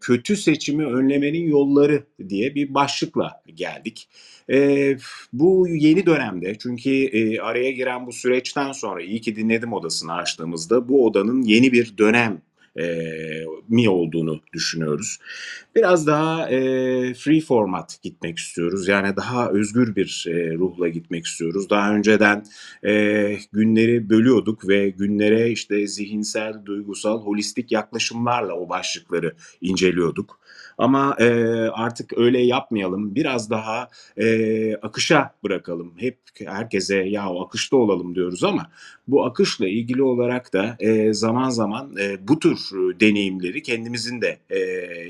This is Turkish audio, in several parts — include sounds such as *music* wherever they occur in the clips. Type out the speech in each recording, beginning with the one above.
kötü seçimi önlemenin yolları diye bir başlıkla geldik. E, bu yeni dönemde çünkü e, araya giren bu süreçten sonra iyi ki dinledim odasını açtığımızda bu odanın yeni bir dönem e, mi olduğunu düşünüyoruz. Biraz daha e, free format gitmek istiyoruz. Yani daha özgür bir e, ruhla gitmek istiyoruz. Daha önceden e, günleri bölüyorduk ve günlere işte zihinsel, duygusal, holistik yaklaşımlarla o başlıkları inceliyorduk. Ama e, artık öyle yapmayalım. Biraz daha e, akışa bırakalım. Hep herkese ya akışta olalım diyoruz ama bu akışla ilgili olarak da e, zaman zaman e, bu tür deneyimleri kendimizin de e,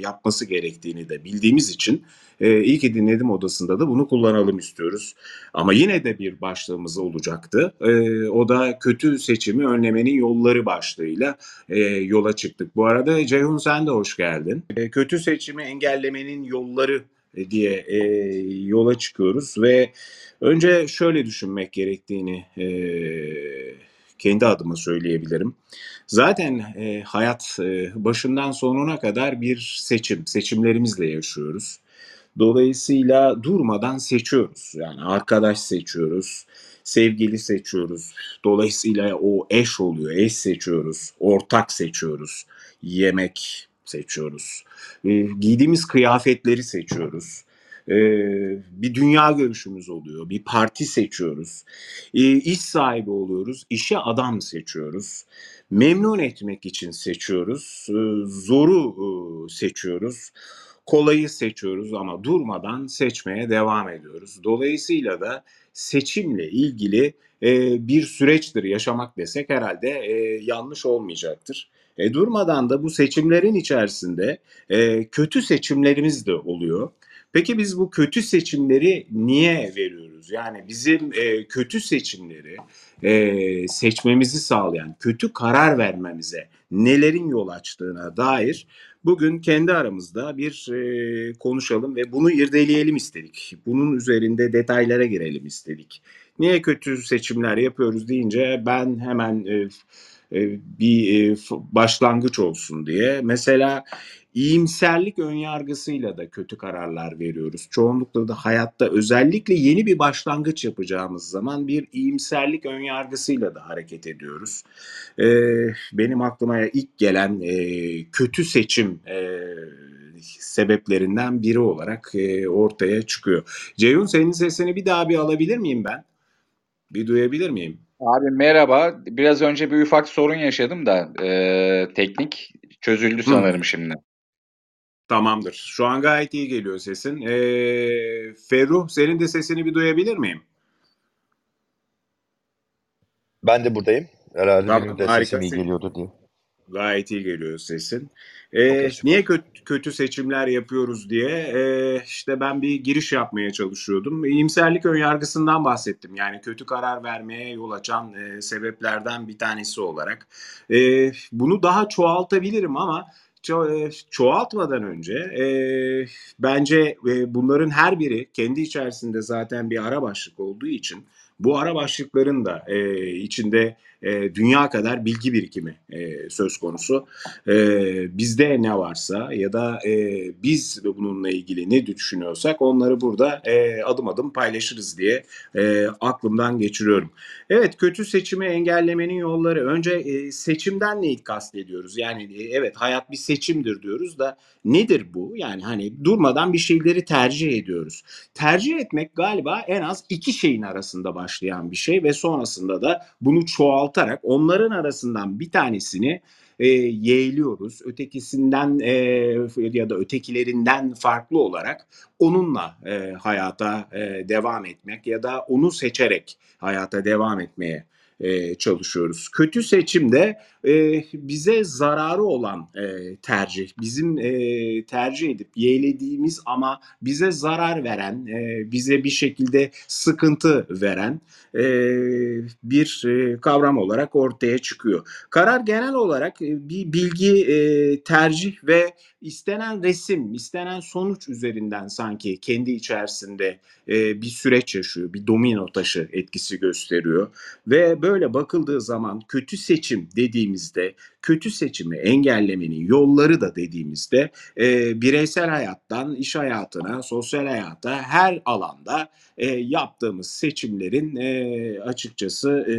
yapması gerektiğini de bildiğimiz için e, iyi ki dinledim odasında da bunu kullanalım istiyoruz. Ama yine de bir başlığımız olacaktı. E, o da kötü seçimi önlemenin yolları başlığıyla e, yola çıktık. Bu arada Ceyhun sen de hoş geldin. E, kötü seçimi engellemenin yolları e, diye e, yola çıkıyoruz ve önce şöyle düşünmek gerektiğini e, kendi adıma söyleyebilirim. Zaten e, hayat e, başından sonuna kadar bir seçim, seçimlerimizle yaşıyoruz. Dolayısıyla durmadan seçiyoruz. Yani arkadaş seçiyoruz, sevgili seçiyoruz. Dolayısıyla o eş oluyor, eş seçiyoruz, ortak seçiyoruz, yemek seçiyoruz. E, giydiğimiz kıyafetleri seçiyoruz. E, bir dünya görüşümüz oluyor, bir parti seçiyoruz. E, iş sahibi oluyoruz, işe adam seçiyoruz. Memnun etmek için seçiyoruz, e, zoru e, seçiyoruz kolayı seçiyoruz ama durmadan seçmeye devam ediyoruz. Dolayısıyla da seçimle ilgili e, bir süreçtir yaşamak desek herhalde e, yanlış olmayacaktır. E, durmadan da bu seçimlerin içerisinde e, kötü seçimlerimiz de oluyor. Peki biz bu kötü seçimleri niye veriyoruz? Yani bizim e, kötü seçimleri e, seçmemizi sağlayan, kötü karar vermemize nelerin yol açtığına dair bugün kendi aramızda bir e, konuşalım ve bunu irdeleyelim istedik. Bunun üzerinde detaylara girelim istedik. Niye kötü seçimler yapıyoruz deyince ben hemen e, bir e, başlangıç olsun diye. Mesela iyimserlik önyargısıyla da kötü kararlar veriyoruz. Çoğunlukla da hayatta özellikle yeni bir başlangıç yapacağımız zaman bir iyimserlik önyargısıyla da hareket ediyoruz. Ee, benim aklıma ilk gelen e, kötü seçim e, sebeplerinden biri olarak e, ortaya çıkıyor. Ceyhun senin sesini bir daha bir alabilir miyim ben? Bir duyabilir miyim? Abi merhaba. Biraz önce bir ufak sorun yaşadım da e, teknik çözüldü sanırım Hı. şimdi. Tamamdır. Şu an gayet iyi geliyor sesin. Ee, Ferruh senin de sesini bir duyabilir miyim? Ben de buradayım. Herhalde tamam, benim de sesim iyi geliyordu diye. Gayet iyi geliyor sesin. Ee, niye kötü, kötü seçimler yapıyoruz diye e, işte ben bir giriş yapmaya çalışıyordum. İyimserlik önyargısından bahsettim. Yani kötü karar vermeye yol açan e, sebeplerden bir tanesi olarak. E, bunu daha çoğaltabilirim ama ço- e, çoğaltmadan önce e, bence e, bunların her biri kendi içerisinde zaten bir ara başlık olduğu için bu ara başlıkların da e, içinde e, dünya kadar bilgi birikimi e, söz konusu. E, bizde ne varsa ya da e, biz bununla ilgili ne düşünüyorsak onları burada e, adım adım paylaşırız diye e, aklımdan geçiriyorum. Evet kötü seçimi engellemenin yolları. Önce e, seçimden neyi kastediyoruz? Yani e, evet hayat bir seçimdir diyoruz da nedir bu? Yani hani durmadan bir şeyleri tercih ediyoruz. Tercih etmek galiba en az iki şeyin arasında başlayan bir şey ve sonrasında da bunu çoğaltarak onların arasından bir tanesini e, yeğliyoruz. Ötekisinden e, ya da ötekilerinden farklı olarak onunla e, hayata e, devam etmek ya da onu seçerek hayata devam etmeye e, çalışıyoruz. Kötü seçimde e, bize zararı olan e, tercih, bizim e, tercih edip yeğlediğimiz ama bize zarar veren, e, bize bir şekilde sıkıntı veren e, bir e, kavram olarak ortaya çıkıyor. Karar genel olarak e, bir bilgi, e, tercih ve istenen resim, istenen sonuç üzerinden sanki kendi içerisinde e, bir süreç yaşıyor, bir domino taşı etkisi gösteriyor ve böyle bakıldığı zaman kötü seçim dediğimizde kötü seçimi engellemenin yolları da dediğimizde e, bireysel hayattan iş hayatına, sosyal hayata her alanda e, yaptığımız seçimlerin e, açıkçası e,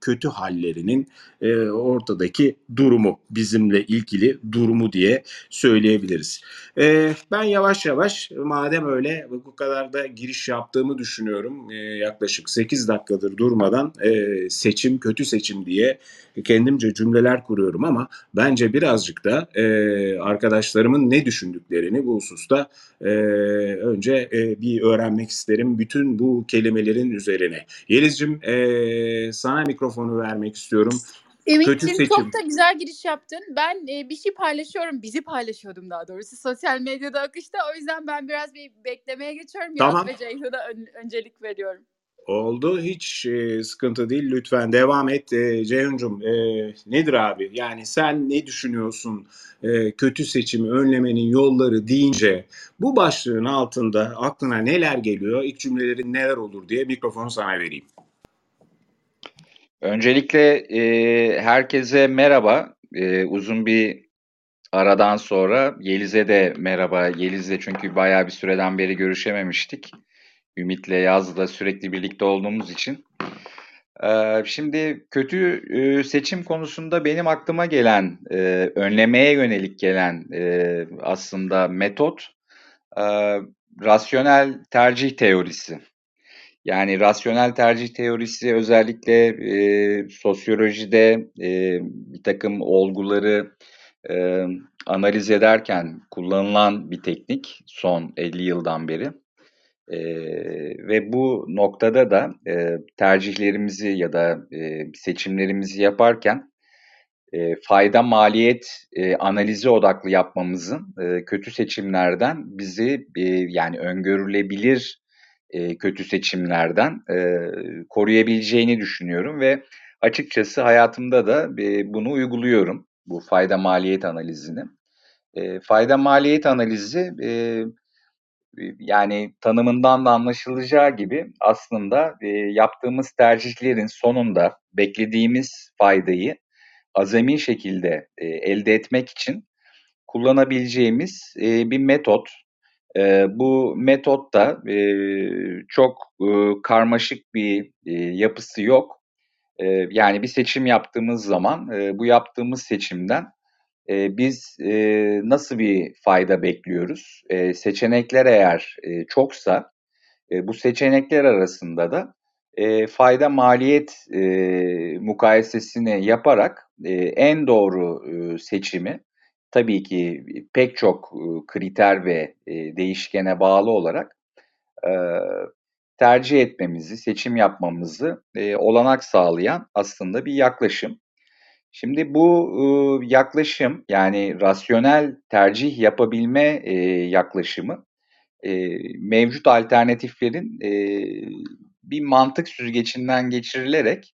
kötü hallerinin e, ortadaki durumu, bizimle ilgili durumu diye söyleyebiliriz. E, ben yavaş yavaş madem öyle bu kadar da giriş yaptığımı düşünüyorum. E, yaklaşık 8 dakikadır durmadan e, seçim kötü seçim diye kendimce cümleler kuruyorum ama bence birazcık da e, arkadaşlarımın ne düşündüklerini bu hususta e, önce e, bir öğrenmek isterim bütün bu kelimelerin üzerine. Yeliz'cim e, sana mikrofonu vermek istiyorum. Ümit'ciğim çok da güzel giriş yaptın. Ben e, bir şey paylaşıyorum. Bizi paylaşıyordum daha doğrusu sosyal medyada akışta. O yüzden ben biraz bir beklemeye geçiyorum. Tamam. Yaz ve Ceyhun'a ön, öncelik veriyorum. Oldu. Hiç e, sıkıntı değil. Lütfen devam et. E, Ceyhun'cum e, nedir abi? Yani sen ne düşünüyorsun? E, kötü seçimi önlemenin yolları deyince bu başlığın altında aklına neler geliyor? İlk cümlelerin neler olur diye mikrofonu sana vereyim. Öncelikle e, herkese merhaba. E, uzun bir aradan sonra Yeliz'e de merhaba. Yeliz'le çünkü bayağı bir süreden beri görüşememiştik. Ümit'le Yaz'la sürekli birlikte olduğumuz için. E, şimdi kötü e, seçim konusunda benim aklıma gelen, e, önlemeye yönelik gelen e, aslında metot rasyonel tercih teorisi. Yani rasyonel tercih teorisi özellikle sosyolojide bir takım olguları analiz ederken kullanılan bir teknik son 50 yıldan beri. E, ve bu noktada da e, tercihlerimizi ya da e, seçimlerimizi yaparken e, fayda maliyet e, analizi odaklı yapmamızın e, kötü seçimlerden bizi e, yani öngörülebilir e, kötü seçimlerden e, koruyabileceğini düşünüyorum ve açıkçası hayatımda da e, bunu uyguluyorum bu fayda maliyet analizini. E, fayda maliyet analizi e, yani tanımından da anlaşılacağı gibi aslında e, yaptığımız tercihlerin sonunda beklediğimiz faydayı azami şekilde e, elde etmek için kullanabileceğimiz e, bir metot. E, bu metot da e, çok e, karmaşık bir e, yapısı yok. E, yani bir seçim yaptığımız zaman e, bu yaptığımız seçimden e, biz e, nasıl bir fayda bekliyoruz? E, seçenekler eğer e, çoksa e, bu seçenekler arasında da e, fayda maliyet e, mukayesesini yaparak e, en doğru e, seçimi tabii ki pek çok kriter ve değişkene bağlı olarak tercih etmemizi, seçim yapmamızı olanak sağlayan aslında bir yaklaşım. Şimdi bu yaklaşım yani rasyonel tercih yapabilme yaklaşımı mevcut alternatiflerin bir mantık süzgecinden geçirilerek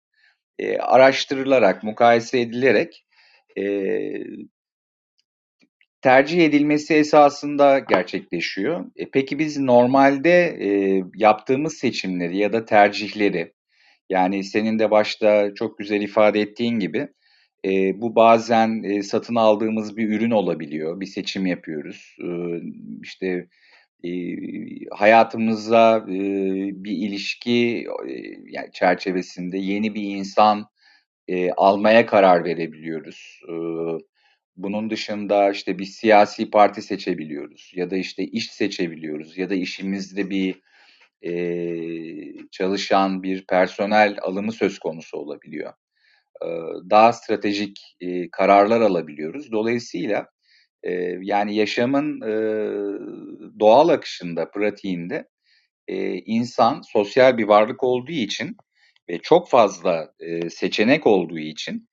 araştırılarak, mukayese edilerek tercih edilmesi esasında gerçekleşiyor. E, peki biz normalde yaptığımız seçimleri ya da tercihleri yani senin de başta çok güzel ifade ettiğin gibi e, bu bazen e, satın aldığımız bir ürün olabiliyor. Bir seçim yapıyoruz. E, işte e, hayatımıza e, bir ilişki e, çerçevesinde yeni bir insan e, almaya karar verebiliyoruz. E, bunun dışında işte bir siyasi parti seçebiliyoruz ya da işte iş seçebiliyoruz ya da işimizde bir e, çalışan bir personel alımı söz konusu olabiliyor. Daha stratejik kararlar alabiliyoruz. Dolayısıyla yani yaşamın doğal akışında, pratiğinde insan sosyal bir varlık olduğu için ve çok fazla seçenek olduğu için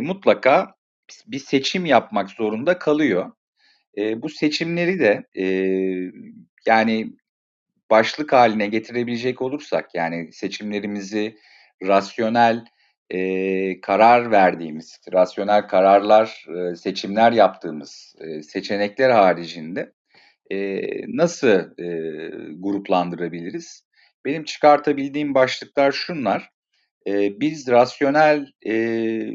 mutlaka bir seçim yapmak zorunda kalıyor. Bu seçimleri de yani başlık haline getirebilecek olursak yani seçimlerimizi rasyonel e, karar verdiğimiz, rasyonel kararlar, e, seçimler yaptığımız e, seçenekler haricinde e, nasıl e, gruplandırabiliriz? Benim çıkartabildiğim başlıklar şunlar. e, biz rasyonel e,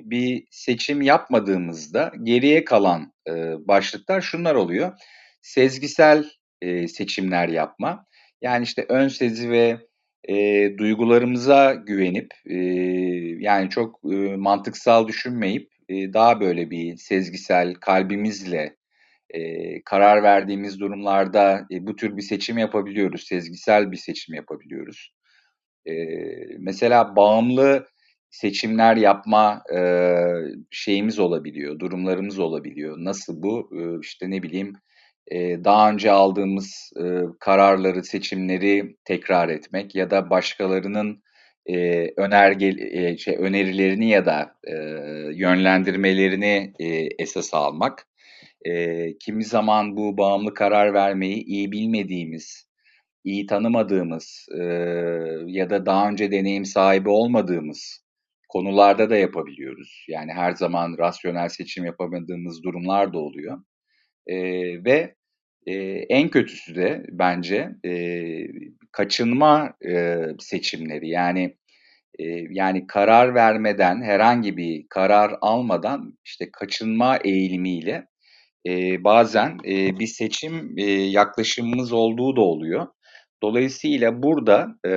bir seçim yapmadığımızda geriye kalan e, başlıklar şunlar oluyor. Sezgisel e, seçimler yapma. Yani işte ön sezi ve e, duygularımıza güvenip e, yani çok e, mantıksal düşünmeyip e, daha böyle bir sezgisel kalbimizle e, karar verdiğimiz durumlarda e, bu tür bir seçim yapabiliyoruz. Sezgisel bir seçim yapabiliyoruz. E, mesela bağımlı seçimler yapma e, şeyimiz olabiliyor, durumlarımız olabiliyor. Nasıl bu? E, işte ne bileyim daha önce aldığımız kararları, seçimleri tekrar etmek ya da başkalarının e, önerge şey önerilerini ya da yönlendirmelerini esas almak. Kimi zaman bu bağımlı karar vermeyi iyi bilmediğimiz, iyi tanımadığımız ya da daha önce deneyim sahibi olmadığımız konularda da yapabiliyoruz. Yani her zaman rasyonel seçim yapamadığımız durumlar da oluyor. E, ve e, en kötüsü de bence e, kaçınma e, seçimleri. Yani e, yani karar vermeden herhangi bir karar almadan işte kaçınma eğilimiyle e, bazen e, bir seçim e, yaklaşımımız olduğu da oluyor. Dolayısıyla burada e,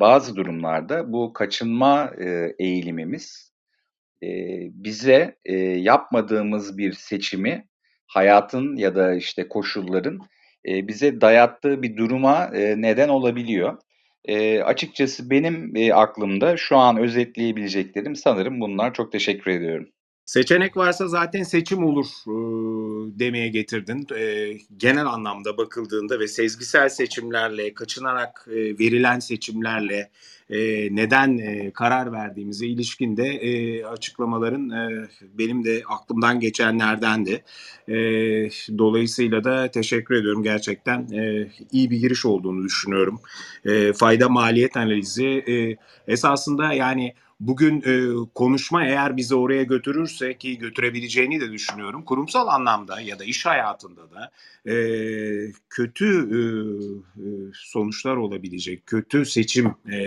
bazı durumlarda bu kaçınma e, eğilimimiz e, bize e, yapmadığımız bir seçimi hayatın ya da işte koşulların e, bize dayattığı bir duruma e, neden olabiliyor. E, açıkçası benim e, aklımda şu an özetleyebileceklerim sanırım bunlar. Çok teşekkür ediyorum. Seçenek varsa zaten seçim olur e, demeye getirdin. E, genel anlamda bakıldığında ve sezgisel seçimlerle, kaçınarak e, verilen seçimlerle e, neden e, karar verdiğimize ilişkin de e, açıklamaların e, benim de aklımdan geçenlerdendi. E, dolayısıyla da teşekkür ediyorum. Gerçekten iyi bir giriş olduğunu düşünüyorum. E, fayda maliyet analizi esasında yani bugün e, konuşma eğer bizi oraya götürürse ki götürebileceğini de düşünüyorum. Kurumsal anlamda ya da iş hayatında da e, kötü e, e, sonuçlar olabilecek, kötü seçim e,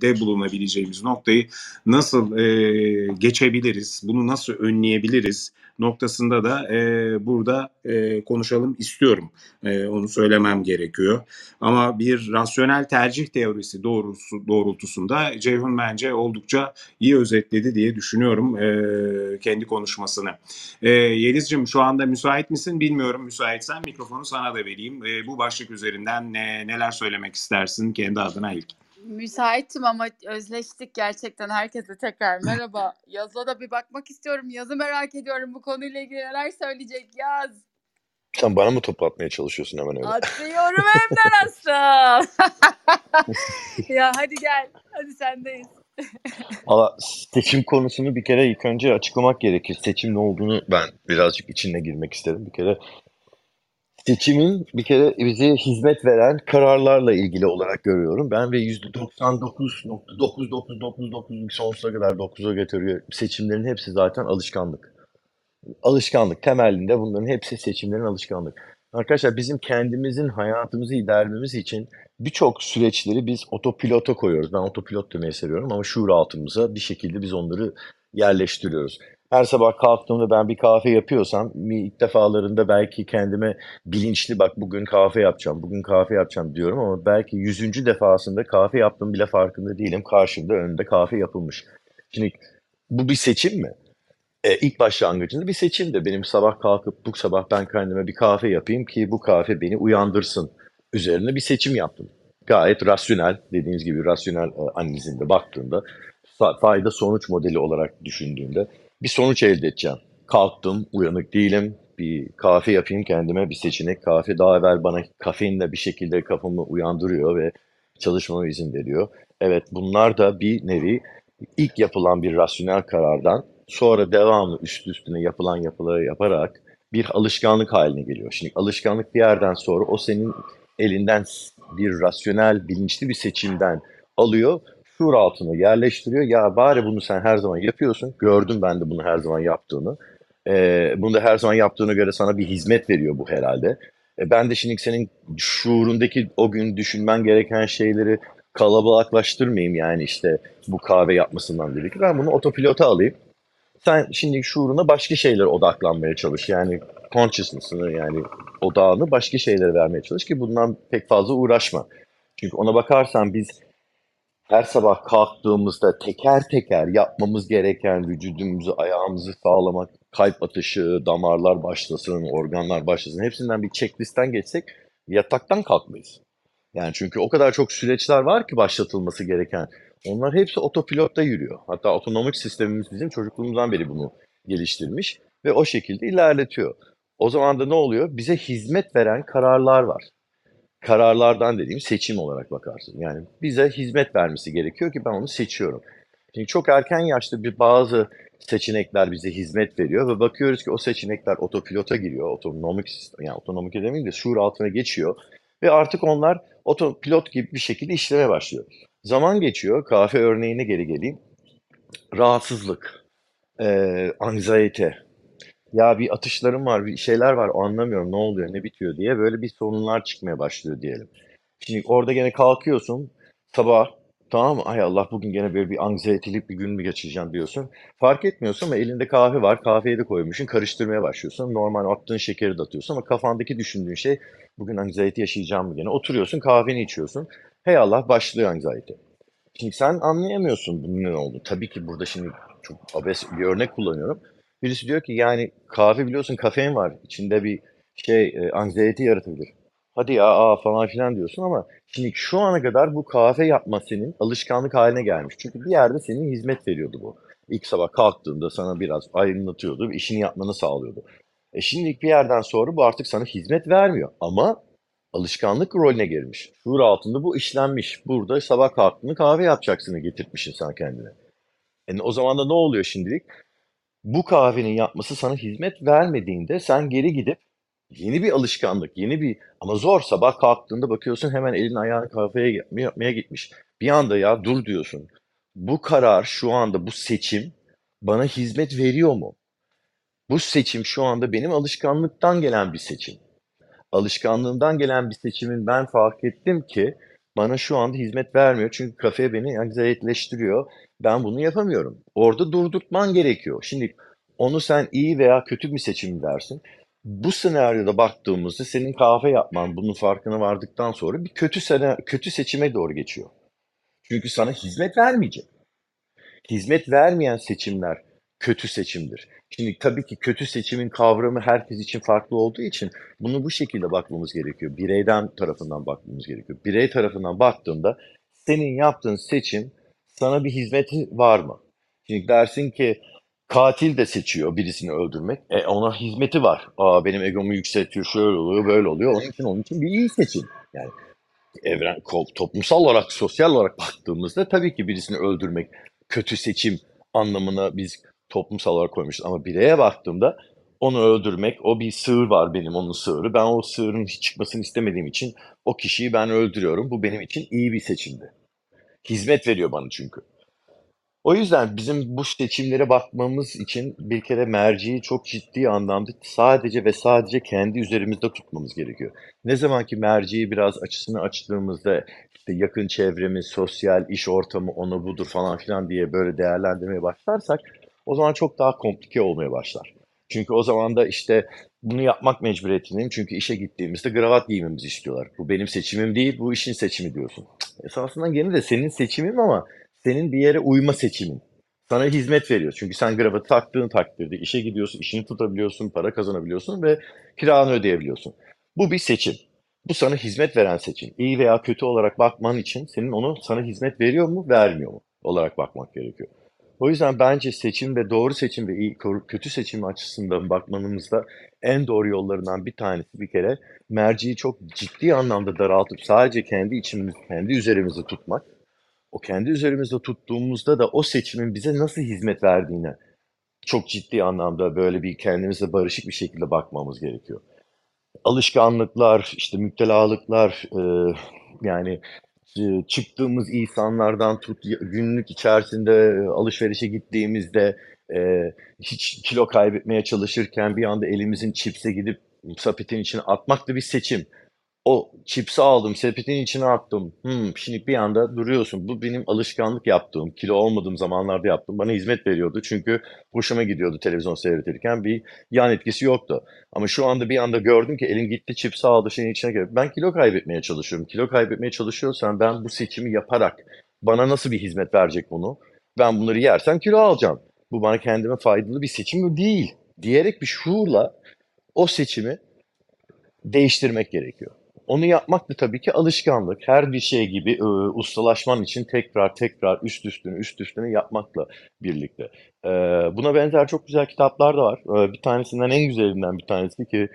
de bulunabileceğimiz noktayı nasıl e, geçebiliriz, bunu nasıl önleyebiliriz noktasında da e, burada e, konuşalım istiyorum. E, onu söylemem gerekiyor. Ama bir rasyonel tercih teorisi doğrusu doğrultusunda Ceyhun bence oldukça iyi özetledi diye düşünüyorum e, kendi konuşmasını. E, Yeliz'cim şu anda müsait misin bilmiyorum. Müsaitsen mikrofonu sana da vereyim. E, bu başlık üzerinden ne, neler söylemek istersin kendi adına ilk? Müsaitim ama özleştik gerçekten. Herkese tekrar merhaba. *laughs* Yaz'a da bir bakmak istiyorum. Yaz'ı merak ediyorum. Bu konuyla ilgili neler söyleyecek Yaz? Sen bana mı top atmaya çalışıyorsun hemen öyle? Atıyorum hem de nasıl? *laughs* ya hadi gel. Hadi sendeyiz. *laughs* Valla seçim konusunu bir kere ilk önce açıklamak gerekir. Seçim ne olduğunu ben birazcık içine girmek isterim. Bir kere seçimin bir kere bize hizmet veren kararlarla ilgili olarak görüyorum. Ben ve %99.9999 sonsuza kadar 9'a getiriyor. Seçimlerin hepsi zaten alışkanlık. Alışkanlık temelinde bunların hepsi seçimlerin alışkanlık. Arkadaşlar bizim kendimizin hayatımızı ilerlememiz için birçok süreçleri biz otopilota koyuyoruz. Ben otopilot demeyi seviyorum ama şuur altımıza bir şekilde biz onları yerleştiriyoruz. Her sabah kalktığımda ben bir kahve yapıyorsam ilk defalarında belki kendime bilinçli bak bugün kahve yapacağım, bugün kahve yapacağım diyorum ama belki yüzüncü defasında kahve yaptığım bile farkında değilim. Karşımda önünde kahve yapılmış. Şimdi bu bir seçim mi? E, ilk başlangıcında bir seçimdi. Benim sabah kalkıp bu sabah ben kendime bir kahve yapayım ki bu kahve beni uyandırsın. Üzerine bir seçim yaptım. Gayet rasyonel, dediğiniz gibi rasyonel e, analizinde baktığında fayda sonuç modeli olarak düşündüğünde bir sonuç elde edeceğim. Kalktım, uyanık değilim. Bir kahve yapayım kendime, bir seçenek kahve. Daha evvel bana kafeinle bir şekilde kafamı uyandırıyor ve çalışmama izin veriyor. Evet bunlar da bir nevi ilk yapılan bir rasyonel karardan sonra devamlı üst üstüne yapılan yapıları yaparak bir alışkanlık haline geliyor. Şimdi alışkanlık bir yerden sonra o senin elinden bir rasyonel, bilinçli bir seçimden alıyor, şuur altına yerleştiriyor. Ya bari bunu sen her zaman yapıyorsun. Gördüm ben de bunu her zaman yaptığını. Ee, bunu da her zaman yaptığına göre sana bir hizmet veriyor bu herhalde. E ben de şimdi senin şuurundaki o gün düşünmen gereken şeyleri kalabalıklaştırmayayım yani işte bu kahve yapmasından dedik. Ben bunu otopilota alayım. Sen şimdi şuuruna başka şeylere odaklanmaya çalış. Yani consciousness'ını yani odağını başka şeylere vermeye çalış ki bundan pek fazla uğraşma. Çünkü ona bakarsan biz her sabah kalktığımızda teker teker yapmamız gereken vücudumuzu, ayağımızı sağlamak, kalp atışı, damarlar başlasın, organlar başlasın hepsinden bir checklistten geçsek yataktan kalkmayız. Yani çünkü o kadar çok süreçler var ki başlatılması gereken. Onlar hepsi otopilotta yürüyor. Hatta otonomik sistemimiz bizim çocukluğumuzdan beri bunu geliştirmiş ve o şekilde ilerletiyor. O zaman da ne oluyor? Bize hizmet veren kararlar var. Kararlardan dediğim seçim olarak bakarsın. Yani bize hizmet vermesi gerekiyor ki ben onu seçiyorum. Şimdi çok erken yaşta bir bazı seçenekler bize hizmet veriyor ve bakıyoruz ki o seçenekler otopilota giriyor. Otonomik sistem yani otonomik demeyeyim de şuur altına geçiyor ve artık onlar otopilot gibi bir şekilde işlemeye başlıyor. Zaman geçiyor. Kahve örneğine geri geleyim. Rahatsızlık, e, anxiety, ya bir atışlarım var, bir şeyler var anlamıyorum ne oluyor, ne bitiyor diye böyle bir sorunlar çıkmaya başlıyor diyelim. Şimdi orada gene kalkıyorsun sabah tamam mı? Ay Allah bugün gene böyle bir anxiyetelik bir gün mü geçireceğim diyorsun. Fark etmiyorsun ama elinde kahve var. Kahveyi de koymuşsun. Karıştırmaya başlıyorsun. Normal attığın şekeri de atıyorsun ama kafandaki düşündüğün şey bugün anxiety yaşayacağım mı gene? Oturuyorsun kahveni içiyorsun. Hey Allah başlıyor anxiety. Şimdi sen anlayamıyorsun bunun ne oldu. Tabii ki burada şimdi çok abes bir örnek kullanıyorum. Birisi diyor ki yani kahve biliyorsun kafein var. İçinde bir şey e, anxiety yaratabilir. Hadi ya aa falan filan diyorsun ama şimdi şu ana kadar bu kahve yapma senin alışkanlık haline gelmiş. Çünkü bir yerde senin hizmet veriyordu bu. İlk sabah kalktığında sana biraz aydınlatıyordu, işini yapmanı sağlıyordu. E şimdi bir yerden sonra bu artık sana hizmet vermiyor ama alışkanlık rolüne girmiş. Şuur altında bu işlenmiş. Burada sabah kalktığında kahve yapacaksını getirtmişsin sen kendine. E o zaman da ne oluyor şimdilik? Bu kahvenin yapması sana hizmet vermediğinde sen geri gidip yeni bir alışkanlık, yeni bir ama zor sabah kalktığında bakıyorsun hemen elin ayağın kahveye yapmaya gitmiş. Bir anda ya dur diyorsun. Bu karar şu anda bu seçim bana hizmet veriyor mu? Bu seçim şu anda benim alışkanlıktan gelen bir seçim. Alışkanlığımdan gelen bir seçimin ben fark ettim ki bana şu anda hizmet vermiyor. Çünkü kafe beni anksiyetleştiriyor. Ben bunu yapamıyorum. Orada durdurtman gerekiyor. Şimdi onu sen iyi veya kötü bir seçim dersin. Bu senaryoda baktığımızda senin kahve yapman bunun farkına vardıktan sonra bir kötü sene, kötü seçime doğru geçiyor. Çünkü sana hizmet vermeyecek. Hizmet vermeyen seçimler kötü seçimdir. Şimdi tabii ki kötü seçimin kavramı herkes için farklı olduğu için bunu bu şekilde bakmamız gerekiyor. Bireyden tarafından bakmamız gerekiyor. Birey tarafından baktığında senin yaptığın seçim sana bir hizmeti var mı? Şimdi dersin ki katil de seçiyor birisini öldürmek. E ona hizmeti var. Aa benim egomu yükseltiyor, şöyle oluyor, böyle oluyor. Onun için onun için bir iyi seçim. Yani evren toplumsal olarak, sosyal olarak baktığımızda tabii ki birisini öldürmek kötü seçim anlamına biz toplumsal olarak koymuşuz. Ama bireye baktığımda onu öldürmek, o bir sığır var benim onun sığırı. Ben o sığırın hiç çıkmasını istemediğim için o kişiyi ben öldürüyorum. Bu benim için iyi bir seçimdi. Hizmet veriyor bana çünkü. O yüzden bizim bu seçimlere bakmamız için bir kere merciyi çok ciddi anlamda sadece ve sadece kendi üzerimizde tutmamız gerekiyor. Ne zaman ki merciyi biraz açısını açtığımızda işte yakın çevremiz, sosyal, iş ortamı, onu budur falan filan diye böyle değerlendirmeye başlarsak o zaman çok daha komplike olmaya başlar. Çünkü o zaman da işte bunu yapmak mecburiyetindeyim. Çünkü işe gittiğimizde kravat giymemizi istiyorlar. Bu benim seçimim değil, bu işin seçimi diyorsun. Esasında gene de senin seçimin ama senin bir yere uyma seçimin. Sana hizmet veriyor. Çünkü sen kravatı taktığın takdirde işe gidiyorsun, işini tutabiliyorsun, para kazanabiliyorsun ve kiranı ödeyebiliyorsun. Bu bir seçim. Bu sana hizmet veren seçim. İyi veya kötü olarak bakman için senin onu sana hizmet veriyor mu, vermiyor mu olarak bakmak gerekiyor. O yüzden bence seçim ve doğru seçim ve iyi, kötü seçim açısından bakmanımızda en doğru yollarından bir tanesi bir kere merciyi çok ciddi anlamda daraltıp sadece kendi içimiz, kendi üzerimizi tutmak. O kendi üzerimizde tuttuğumuzda da o seçimin bize nasıl hizmet verdiğine çok ciddi anlamda böyle bir kendimize barışık bir şekilde bakmamız gerekiyor. Alışkanlıklar, işte müptelalıklar, e, yani çıktığımız insanlardan tut günlük içerisinde alışverişe gittiğimizde e, hiç kilo kaybetmeye çalışırken bir anda elimizin çipse gidip sapetin içine atmak da bir seçim. O chips'i aldım, sepetin içine attım. Hımm, şimdi bir anda duruyorsun. Bu benim alışkanlık yaptığım, kilo olmadığım zamanlarda yaptığım, bana hizmet veriyordu. Çünkü hoşuma gidiyordu televizyon seyretirken. Bir yan etkisi yoktu. Ama şu anda bir anda gördüm ki elim gitti chips'i aldı, şeyin içine girdi. Ben kilo kaybetmeye çalışıyorum. Kilo kaybetmeye çalışıyorsam ben bu seçimi yaparak bana nasıl bir hizmet verecek bunu? Ben bunları yersem kilo alacağım. Bu bana kendime faydalı bir seçim değil diyerek bir şuurla o seçimi değiştirmek gerekiyor. Onu yapmak da tabii ki alışkanlık. Her bir şey gibi e, ustalaşman için tekrar tekrar üst üstüne üst üstüne yapmakla birlikte. E, buna benzer çok güzel kitaplar da var. E, bir tanesinden en güzelinden bir tanesi ki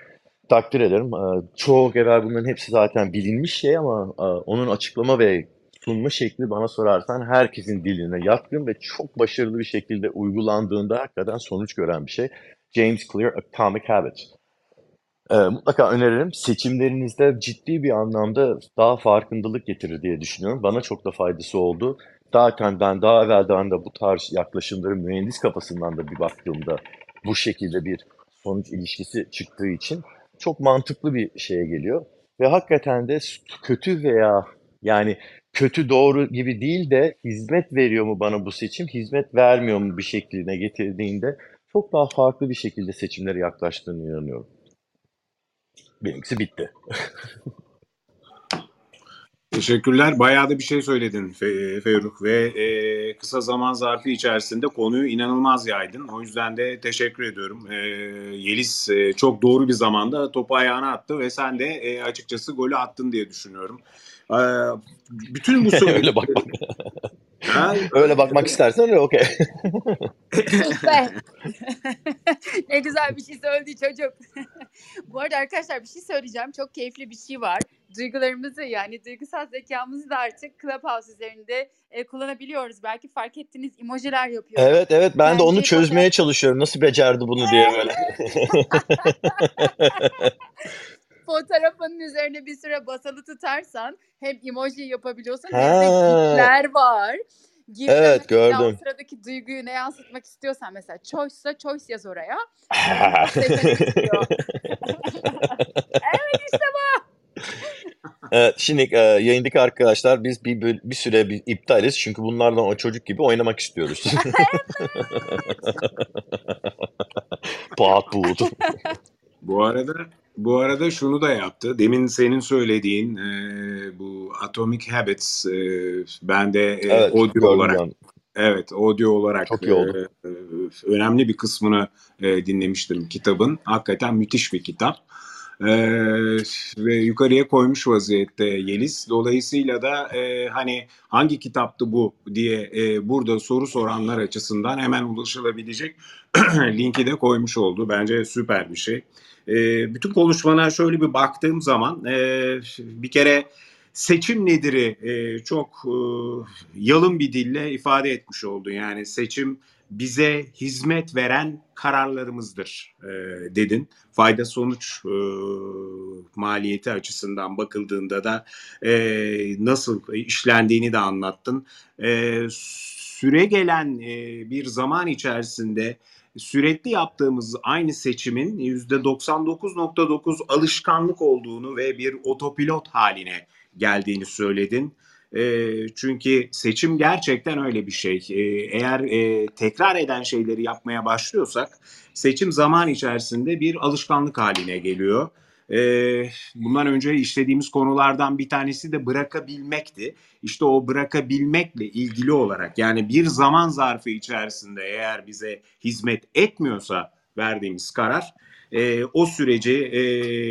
takdir ederim. E, çoğu evvel bunların hepsi zaten bilinmiş şey ama e, onun açıklama ve sunma şekli bana sorarsan herkesin diline yatkın ve çok başarılı bir şekilde uygulandığında hakikaten sonuç gören bir şey. James Clear Atomic Habits. Ee, mutlaka öneririm. Seçimlerinizde ciddi bir anlamda daha farkındalık getirir diye düşünüyorum. Bana çok da faydası oldu. Zaten ben daha evvelden de bu tarz yaklaşımları mühendis kafasından da bir baktığımda bu şekilde bir sonuç ilişkisi çıktığı için çok mantıklı bir şeye geliyor. Ve hakikaten de kötü veya yani kötü doğru gibi değil de hizmet veriyor mu bana bu seçim, hizmet vermiyor mu bir şekline getirdiğinde çok daha farklı bir şekilde seçimlere yaklaştığını inanıyorum. Benimkisi bitti. Teşekkürler. Bayağı da bir şey söyledin Fe- Ferruh ve e, kısa zaman zarfı içerisinde konuyu inanılmaz yaydın. O yüzden de teşekkür ediyorum. E, Yeliz e, çok doğru bir zamanda topu ayağına attı ve sen de e, açıkçası golü attın diye düşünüyorum. E, bütün bu. *laughs* Ha, öyle bakmak istersen öyle okey. Be. *laughs* ne güzel bir şey söyledi çocuk. *laughs* Bu arada arkadaşlar bir şey söyleyeceğim. Çok keyifli bir şey var. Duygularımızı yani duygusal zekamızı da artık Clubhouse üzerinde e, kullanabiliyoruz. Belki fark ettiniz emojiler yapıyoruz. Evet evet ben Yani de onu çözmeye fotoğraf- çalışıyorum. Nasıl becerdi bunu diye böyle. *laughs* Fotoğrafının üzerine bir süre basılı tutarsan hem emoji yapabiliyorsun hem Ha. de gifler var. Gifle Evet, gördüm. O sıradaki duyguyu ne yansıtmak istiyorsan mesela choice'sa choice yaz oraya. *laughs* Seçenek çıkıyor. *laughs* Evet, şimdi e, yayındaki arkadaşlar biz bir, böl- bir süre bir iptaliz çünkü bunlardan o çocuk gibi oynamak istiyoruz. *laughs* Pat buğut. Bu arada bu arada şunu da yaptı. Demin senin söylediğin e, bu Atomic Habits e, ben de e, Evet, audio olarak ben. Evet, audio olarak Çok iyi oldu. e, e, önemli bir kısmını e, dinlemiştim kitabın. Hakikaten müthiş bir kitap. E, ve yukarıya koymuş vaziyette Yeliz. Dolayısıyla da e, hani hangi kitaptı bu diye e, burada soru soranlar açısından hemen ulaşılabilecek *clears throat* linki de koymuş oldu. Bence süper bir şey. E, bütün konuşmana şöyle bir baktığım zaman e, bir kere seçim nedir'i e, çok e, yalın bir dille ifade etmiş oldu. Yani seçim bize hizmet veren kararlarımızdır e, dedin. Fayda sonuç e, maliyeti açısından bakıldığında da e, nasıl işlendiğini de anlattın. E, süre gelen e, bir zaman içerisinde sürekli yaptığımız aynı seçimin %99.9 alışkanlık olduğunu ve bir otopilot haline geldiğini söyledin. E, çünkü seçim gerçekten öyle bir şey. E, eğer e, tekrar eden şeyleri yapmaya başlıyorsak seçim zaman içerisinde bir alışkanlık haline geliyor. E, bundan önce işlediğimiz konulardan bir tanesi de bırakabilmekti. İşte o bırakabilmekle ilgili olarak yani bir zaman zarfı içerisinde eğer bize hizmet etmiyorsa verdiğimiz karar e, o süreci e,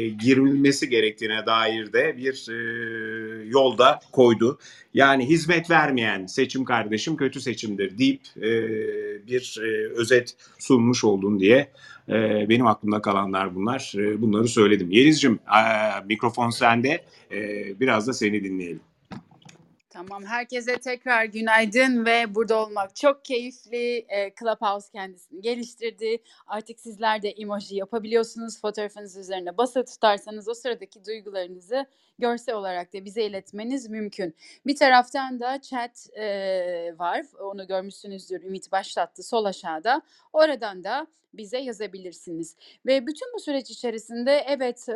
girilmesi gerektiğine dair de bir e, yolda koydu. Yani hizmet vermeyen seçim kardeşim kötü seçimdir deyip e, bir e, özet sunmuş oldun diye e, benim aklımda kalanlar bunlar. E, bunları söyledim. Yeliz'cim e, mikrofon sende. E, biraz da seni dinleyelim. Tamam herkese tekrar günaydın ve burada olmak çok keyifli. E, Clubhouse kendisini geliştirdi. Artık sizler de emoji yapabiliyorsunuz. Fotoğrafınız üzerine basılı tutarsanız o sıradaki duygularınızı görsel olarak da bize iletmeniz mümkün. Bir taraftan da chat e, var. Onu görmüşsünüzdür. Ümit başlattı sol aşağıda. Oradan da bize yazabilirsiniz. Ve bütün bu süreç içerisinde evet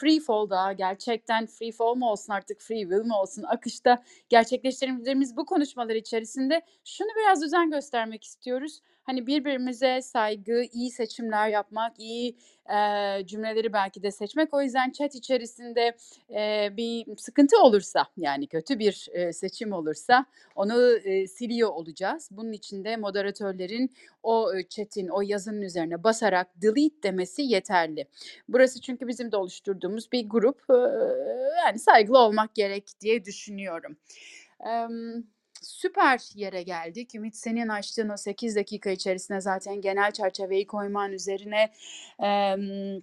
free fall'da gerçekten free fall mu olsun artık free will mi olsun akışta gerçekleştirdiğimiz bu konuşmalar içerisinde şunu biraz özen göstermek istiyoruz. Hani birbirimize saygı, iyi seçimler yapmak, iyi eee, cümleleri belki de seçmek. O yüzden chat içerisinde eee, bir sıkıntı olursa yani kötü bir eee, seçim olursa onu eee, siliyor olacağız. Bunun için de moderatörlerin o eee, chat'in, o yazının üzerine basarak delete demesi yeterli. Burası çünkü bizim de oluşturduğumuz bir grup. Eee, yani saygılı olmak gerek diye düşünüyorum. Emm, süper yere geldik. Ümit senin açtığın o 8 dakika içerisinde zaten genel çerçeveyi koyman üzerine emm,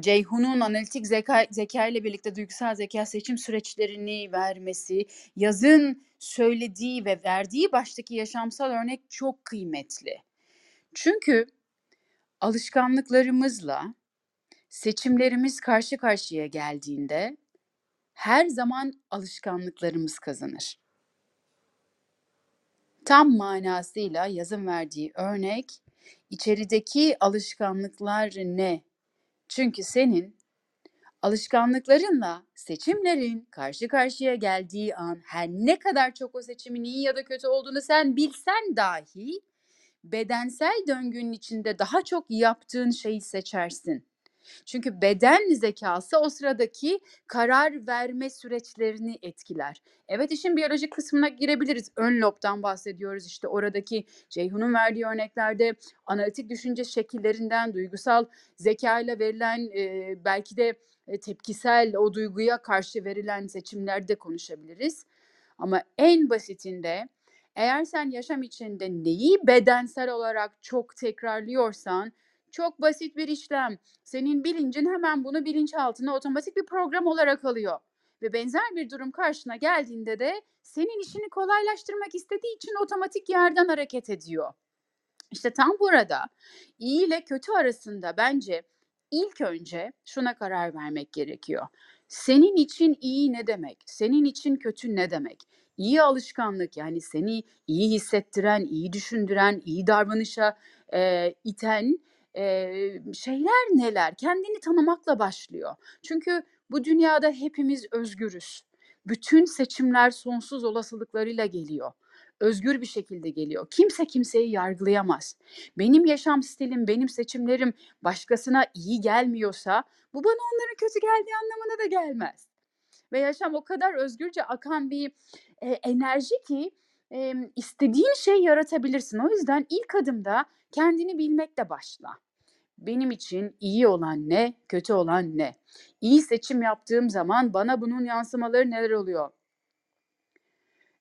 Ceyhun'un analitik zeka, zeka ile birlikte duygusal zeka seçim süreçlerini vermesi, yazın söylediği ve verdiği baştaki yaşamsal örnek çok kıymetli. Çünkü alışkanlıklarımızla seçimlerimiz karşı karşıya geldiğinde her zaman alışkanlıklarımız kazanır. Tam manasıyla yazın verdiği örnek içerideki alışkanlıklar ne? Çünkü senin alışkanlıklarınla seçimlerin karşı karşıya geldiği an her ne kadar çok o seçimin iyi ya da kötü olduğunu sen bilsen dahi bedensel döngünün içinde daha çok yaptığın şeyi seçersin. Çünkü beden zekası o sıradaki karar verme süreçlerini etkiler. Evet işin biyolojik kısmına girebiliriz. Ön lobdan bahsediyoruz. İşte oradaki Ceyhun'un verdiği örneklerde analitik düşünce şekillerinden, duygusal zekayla verilen e, belki de tepkisel o duyguya karşı verilen seçimlerde konuşabiliriz. Ama en basitinde eğer sen yaşam içinde neyi bedensel olarak çok tekrarlıyorsan çok basit bir işlem. Senin bilincin hemen bunu bilinçaltına otomatik bir program olarak alıyor. Ve benzer bir durum karşına geldiğinde de senin işini kolaylaştırmak istediği için otomatik yerden hareket ediyor. İşte tam burada iyi ile kötü arasında bence ilk önce şuna karar vermek gerekiyor. Senin için iyi ne demek? Senin için kötü ne demek? İyi alışkanlık yani seni iyi hissettiren, iyi düşündüren, iyi davranışa e, iten e, şeyler neler? Kendini tanımakla başlıyor. Çünkü bu dünyada hepimiz özgürüz. Bütün seçimler sonsuz olasılıklarıyla geliyor. Özgür bir şekilde geliyor. Kimse kimseyi yargılayamaz. Benim yaşam stilim, benim seçimlerim başkasına iyi gelmiyorsa bu bana onların kötü geldiği anlamına da gelmez. Ve yaşam o kadar özgürce akan bir e, enerji ki e, istediğin şey yaratabilirsin. O yüzden ilk adımda kendini bilmekle başla. Benim için iyi olan ne, kötü olan ne? İyi seçim yaptığım zaman bana bunun yansımaları neler oluyor?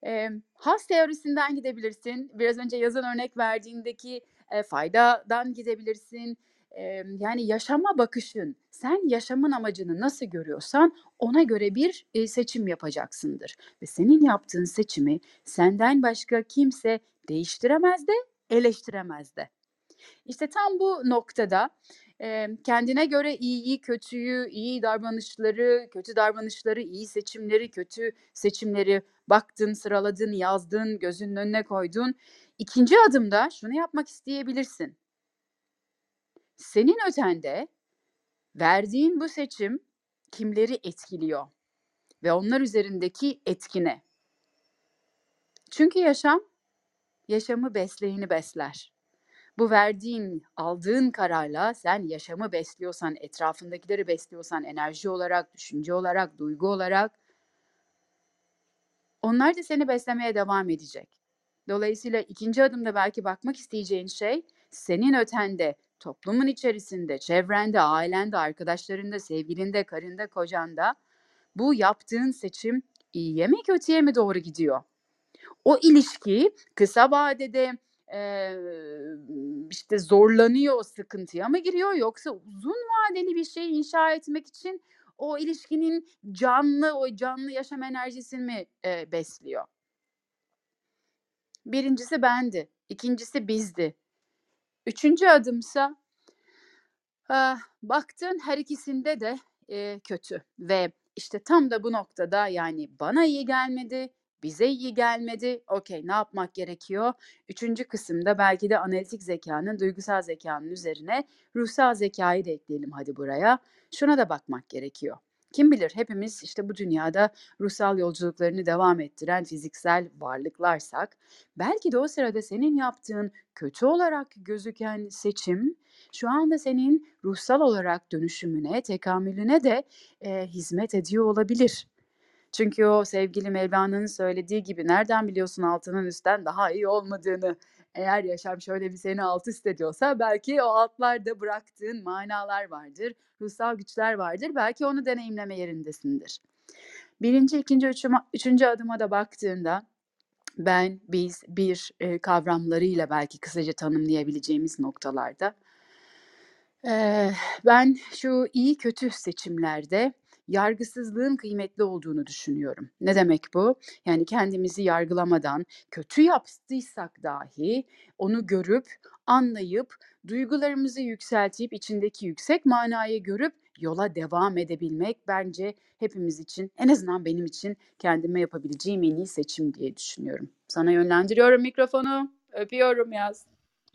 E, has teorisinden gidebilirsin. Biraz önce yazan örnek verdiğindeki e, faydadan gidebilirsin. E, yani yaşama bakışın, sen yaşamın amacını nasıl görüyorsan ona göre bir e, seçim yapacaksındır. Ve senin yaptığın seçimi senden başka kimse değiştiremez de eleştiremez de. İşte tam bu noktada kendine göre iyiyi, kötüyü, iyi davranışları, kötü davranışları, iyi seçimleri, kötü seçimleri baktın, sıraladın, yazdın, gözünün önüne koydun. İkinci adımda şunu yapmak isteyebilirsin. Senin ötende verdiğin bu seçim kimleri etkiliyor ve onlar üzerindeki etkine. Çünkü yaşam yaşamı besleyeni besler. Bu verdiğin, aldığın kararla sen yaşamı besliyorsan, etrafındakileri besliyorsan enerji olarak, düşünce olarak, duygu olarak onlar da seni beslemeye devam edecek. Dolayısıyla ikinci adımda belki bakmak isteyeceğin şey senin ötende, toplumun içerisinde, çevrende, ailende, arkadaşlarında, sevgilinde, karında, kocanda bu yaptığın seçim iyiye mi kötüye mi doğru gidiyor? O ilişki kısa vadede e, işte zorlanıyor, sıkıntıya mı giriyor yoksa uzun vadeli bir şey inşa etmek için o ilişkinin canlı, o canlı yaşam enerjisini mi e, besliyor? Birincisi bendi, ikincisi bizdi. Üçüncü adımsa ah, baktın her ikisinde de e, kötü ve işte tam da bu noktada yani bana iyi gelmedi, bize iyi gelmedi. Okey, ne yapmak gerekiyor? Üçüncü kısımda belki de analitik zekanın, duygusal zekanın üzerine ruhsal zekayı da ekleyelim hadi buraya. Şuna da bakmak gerekiyor. Kim bilir hepimiz işte bu dünyada ruhsal yolculuklarını devam ettiren fiziksel varlıklarsak belki de o sırada senin yaptığın kötü olarak gözüken seçim şu anda senin ruhsal olarak dönüşümüne, tekamülüne de e, hizmet ediyor olabilir. Çünkü o sevgili Mevlana'nın söylediği gibi nereden biliyorsun altının üstten daha iyi olmadığını? Eğer yaşam şöyle bir seni alt üst ediyorsa belki o altlarda bıraktığın manalar vardır, ruhsal güçler vardır. Belki onu deneyimleme yerindesindir. Birinci, ikinci, üçüncü, üçüncü adıma da baktığında ben, biz, bir e, kavramlarıyla belki kısaca tanımlayabileceğimiz noktalarda Eee, ben şu iyi kötü seçimlerde yargısızlığın kıymetli olduğunu düşünüyorum. Ne demek bu? Yani kendimizi yargılamadan, kötü yaptıysak dahi onu görüp, anlayıp, duygularımızı yükseltip, içindeki yüksek manayı görüp yola devam edebilmek bence hepimiz için, en azından benim için kendime yapabileceğim en iyi seçim diye düşünüyorum. Sana yönlendiriyorum mikrofonu. Öpüyorum yaz.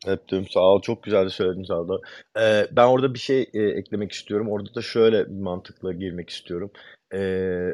Öptüm. Sağ ol. Çok güzel de söyledin sağ ol. Ee, ben orada bir şey e, eklemek istiyorum. Orada da şöyle bir mantıkla girmek istiyorum. Ee,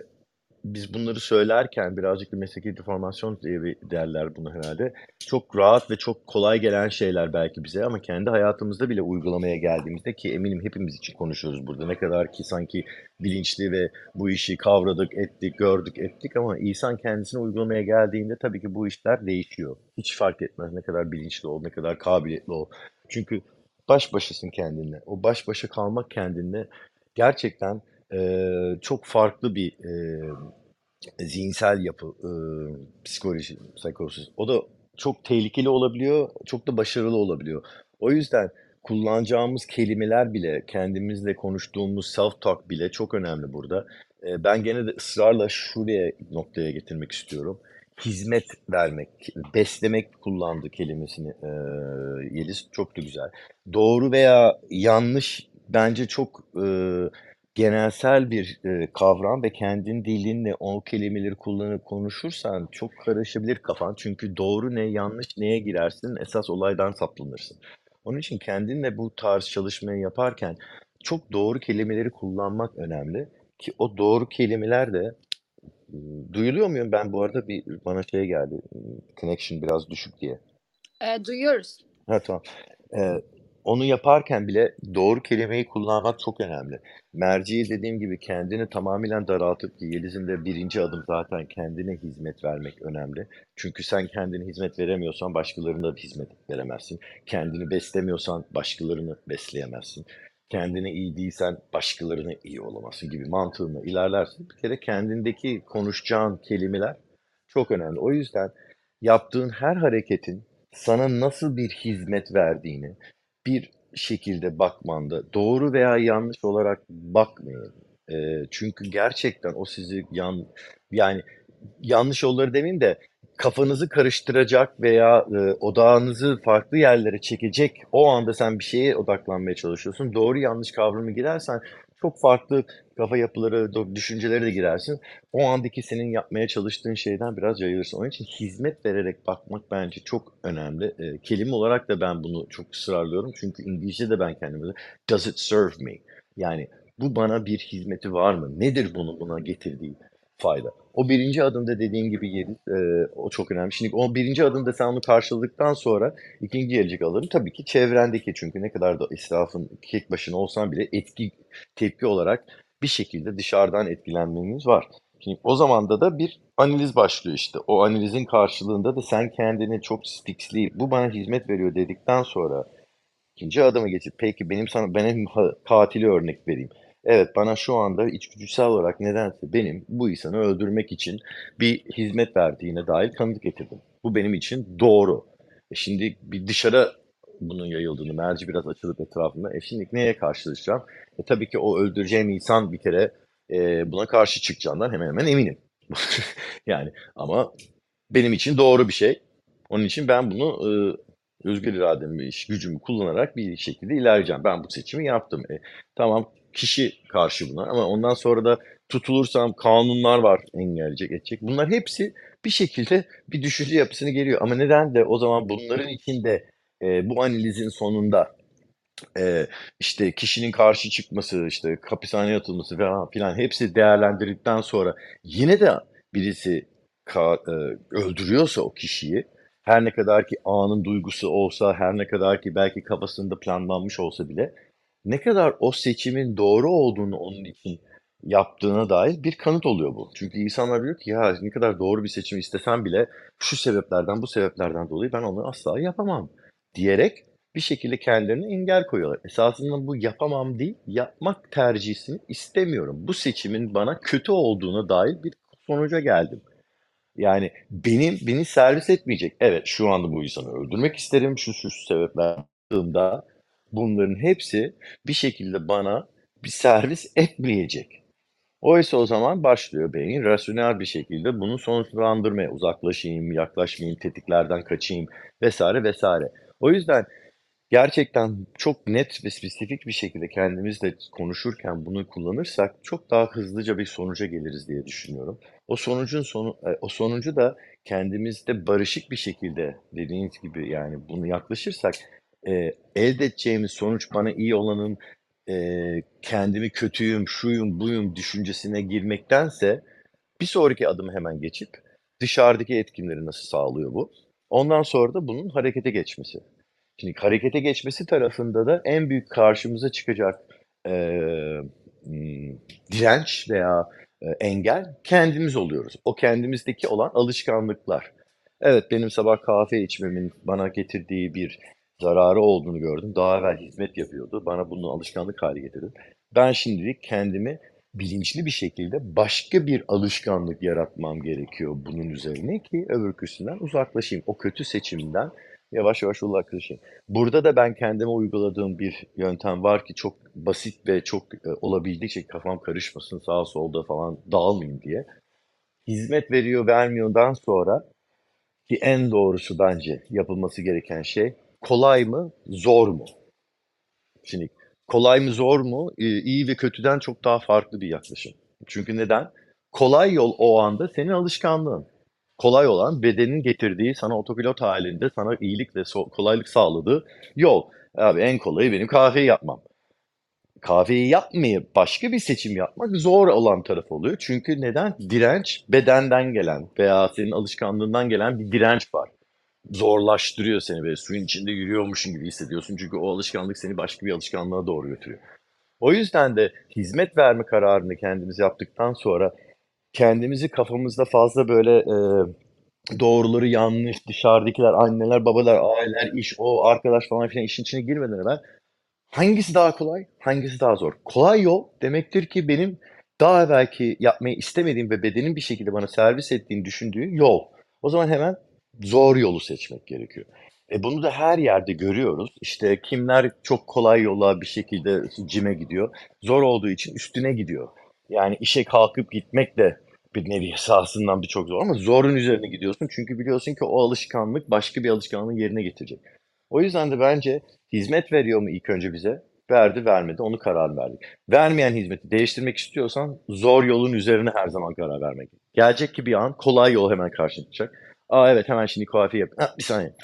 biz bunları söylerken birazcık bir mesleki deformasyon diye bir derler bunu herhalde. Çok rahat ve çok kolay gelen şeyler belki bize ama kendi hayatımızda bile uygulamaya geldiğimizde ki eminim hepimiz için konuşuyoruz burada. Ne kadar ki sanki bilinçli ve bu işi kavradık, ettik, gördük, ettik ama insan kendisine uygulamaya geldiğinde tabii ki bu işler değişiyor. Hiç fark etmez ne kadar bilinçli ol, ne kadar kabiliyetli ol. Çünkü baş başasın kendinle. O baş başa kalmak kendinle gerçekten eee, çok farklı bir eee, zihinsel yapı, eee, psikoloji, psikosis. O da çok tehlikeli olabiliyor, çok da başarılı olabiliyor. O yüzden kullanacağımız kelimeler bile, kendimizle konuştuğumuz self-talk bile çok önemli burada. Eee, ben gene de ısrarla şuraya noktaya getirmek istiyorum. Hizmet vermek, beslemek kullandığı kelimesini eee Yeliz çok da güzel. Doğru veya yanlış bence çok eee, genelsel bir eee, kavram ve kendin dilinle o kelimeleri kullanıp konuşursan çok karışabilir kafan. Çünkü doğru ne, yanlış neye girersin, esas olaydan saplanırsın. Onun için kendinle bu tarz çalışmayı yaparken çok doğru kelimeleri kullanmak önemli ki o doğru kelimeler de duyuluyor muyum? Ben bu arada bir bana şey geldi, connection biraz düşük diye. Eee, duyuyoruz. Ha, tamam. Eee, onu yaparken bile doğru kelimeyi kullanmak çok önemli. Merci dediğim gibi kendini tamamıyla daraltıp ki Yeliz'in de 1. adım zaten kendine hizmet vermek önemli. Çünkü sen kendine hizmet veremiyorsan başkalarına da hizmet veremezsin. Kendini beslemiyorsan başkalarını besleyemezsin. Kendine iyi değilsen başkalarına iyi olamazsın gibi mantığınla ilerlersin. Bir kere kendindeki konuşacağın kelimeler çok önemli. O yüzden yaptığın her hareketin sana nasıl bir hizmet verdiğini bir şekilde bakmanda doğru veya yanlış olarak bakmayın. Eee, çünkü gerçekten o sizi yan yani yanlış yolları demeyeyim de kafanızı karıştıracak veya eee, odağınızı farklı yerlere çekecek o anda sen bir şeye odaklanmaya çalışıyorsun. Doğru yanlış kavramı girersen çok farklı kafa yapıları, düşüncelere de girersin. O andaki senin yapmaya çalıştığın şeyden biraz yayılırsın. Onun için hizmet vererek bakmak bence çok önemli. Eee, kelime olarak da ben bunu çok ısrarlıyorum. Çünkü İngilizce de ben kendime does it serve me? Yani bu bana bir hizmeti var mı? Nedir bunu buna getirdiği fayda? O birinci adımda dediğin gibi Yeliz, eee, o çok önemli. Şimdi o birinci adımda sen onu karşıladıktan sonra ikinci gelecek alırım. Tabii ki çevrendeki çünkü ne kadar da israfın tek başına olsan bile etki tepki olarak bir şekilde dışarıdan etkilenmemiz var. Şimdi o zamanda da bir analiz başlıyor işte. O analizin karşılığında da sen kendini çok fixleyip bu bana hizmet veriyor dedikten sonra ikinci adımı geçip peki benim sana benim katili örnek vereyim. Evet bana şu anda içgüdüsel olarak nedense benim bu insanı öldürmek için bir hizmet verdiğine dair kanıt getirdim. Bu benim için doğru. E şimdi bir dışarı bunun yayıldığını, merci biraz açılıp etrafında. E şimdi neye karşılaşacağım? E tabii ki o öldüreceğim insan bir kere e, buna karşı çıkacağından hemen hemen eminim. *laughs* yani ama benim için doğru bir şey. Onun için ben bunu e, özgür irademi, gücümü kullanarak bir şekilde ilerleyeceğim. Ben bu seçimi yaptım. E, tamam kişi karşı buna ama ondan sonra da tutulursam kanunlar var engelleyecek edecek. Bunlar hepsi bir şekilde bir düşünce yapısını geliyor. Ama neden de o zaman bunların içinde e, bu analizin sonunda e, işte kişinin karşı çıkması, işte hapishaneye atılması falan filan hepsi değerlendirdikten sonra yine de birisi ka- e, öldürüyorsa o kişiyi her ne kadar ki anın duygusu olsa, her ne kadar ki belki kafasında planlanmış olsa bile ne kadar o seçimin doğru olduğunu onun için yaptığına dair bir kanıt oluyor bu. Çünkü insanlar diyor ki ya ne kadar doğru bir seçim istesem bile şu sebeplerden bu sebeplerden dolayı ben onu asla yapamam diyerek bir şekilde kendilerine engel koyuyorlar. Esasında bu yapamam değil, yapmak tercihini istemiyorum. Bu seçimin bana kötü olduğuna dair bir sonuca geldim. Yani benim beni servis etmeyecek. Evet şu anda bu insanı öldürmek isterim şu şu, sebeplerden bunların hepsi bir şekilde bana bir servis etmeyecek. Oysa o zaman başlıyor beyin rasyonel bir şekilde bunu sonuçlandırmaya uzaklaşayım, yaklaşmayayım, tetiklerden kaçayım vesaire vesaire. O yüzden gerçekten çok net ve spesifik bir şekilde kendimizle konuşurken bunu kullanırsak çok daha hızlıca bir sonuca geliriz diye düşünüyorum. O sonucun sonu e, o sonucu da kendimizde barışık bir şekilde dediğiniz gibi yani bunu yaklaşırsak e, elde edeceğimiz sonuç bana iyi olanın e, kendimi kötüyüm, şuyum, buyum düşüncesine girmektense bir sonraki adımı hemen geçip dışarıdaki etkinleri nasıl sağlıyor bu? Ondan sonra da bunun harekete geçmesi. Şimdi harekete geçmesi tarafında da en büyük karşımıza çıkacak e, direnç veya engel kendimiz oluyoruz. O kendimizdeki olan alışkanlıklar. Evet benim sabah kahve içmemin bana getirdiği bir zararı olduğunu gördüm. Daha evvel hizmet yapıyordu. Bana bunu alışkanlık hale getirdim. Ben şimdilik kendimi bilinçli bir şekilde başka bir alışkanlık yaratmam gerekiyor bunun üzerine ki öbürküsünden uzaklaşayım. O kötü seçimden yavaş yavaş uzaklaşayım. Burada da ben kendime uyguladığım bir yöntem var ki çok basit ve çok e, olabildiğince kafam karışmasın sağa solda falan dağılmayayım diye. Hizmet veriyor vermiyordan sonra ki en doğrusu bence yapılması gereken şey kolay mı zor mu? Şimdi kolay mı zor mu iyi ve kötüden çok daha farklı bir yaklaşım. Çünkü neden? Kolay yol o anda senin alışkanlığın kolay olan bedenin getirdiği sana otopilot halinde sana iyilik ve so- kolaylık sağladığı yol. Abi en kolayı benim kahveyi yapmam. Kahveyi yapmayıp başka bir seçim yapmak zor olan taraf oluyor. Çünkü neden? Direnç bedenden gelen veya senin alışkanlığından gelen bir direnç var. Zorlaştırıyor seni ve suyun içinde yürüyormuşsun gibi hissediyorsun. Çünkü o alışkanlık seni başka bir alışkanlığa doğru götürüyor. O yüzden de hizmet verme kararını kendimiz yaptıktan sonra kendimizi kafamızda fazla böyle e, doğruları yanlış, dışarıdakiler, anneler, babalar, aileler, iş, o arkadaş falan filan işin içine girmeden evvel hangisi daha kolay, hangisi daha zor? Kolay yol demektir ki benim daha evvelki yapmayı istemediğim ve bedenin bir şekilde bana servis ettiğini düşündüğü yol. O zaman hemen zor yolu seçmek gerekiyor. E bunu da her yerde görüyoruz. İşte kimler çok kolay yola bir şekilde cime gidiyor. Zor olduğu için üstüne gidiyor. Yani işe kalkıp gitmek de bir nevi esasından birçok zor ama zorun üzerine gidiyorsun. Çünkü biliyorsun ki o alışkanlık başka bir alışkanlığın yerine getirecek. O yüzden de bence hizmet veriyor mu ilk önce bize? Verdi vermedi onu karar verdik. Vermeyen hizmeti değiştirmek istiyorsan zor yolun üzerine her zaman karar vermek. Gelecek ki bir an kolay yol hemen karşına çıkacak. Aa evet hemen şimdi kahve yap. Ha, bir saniye.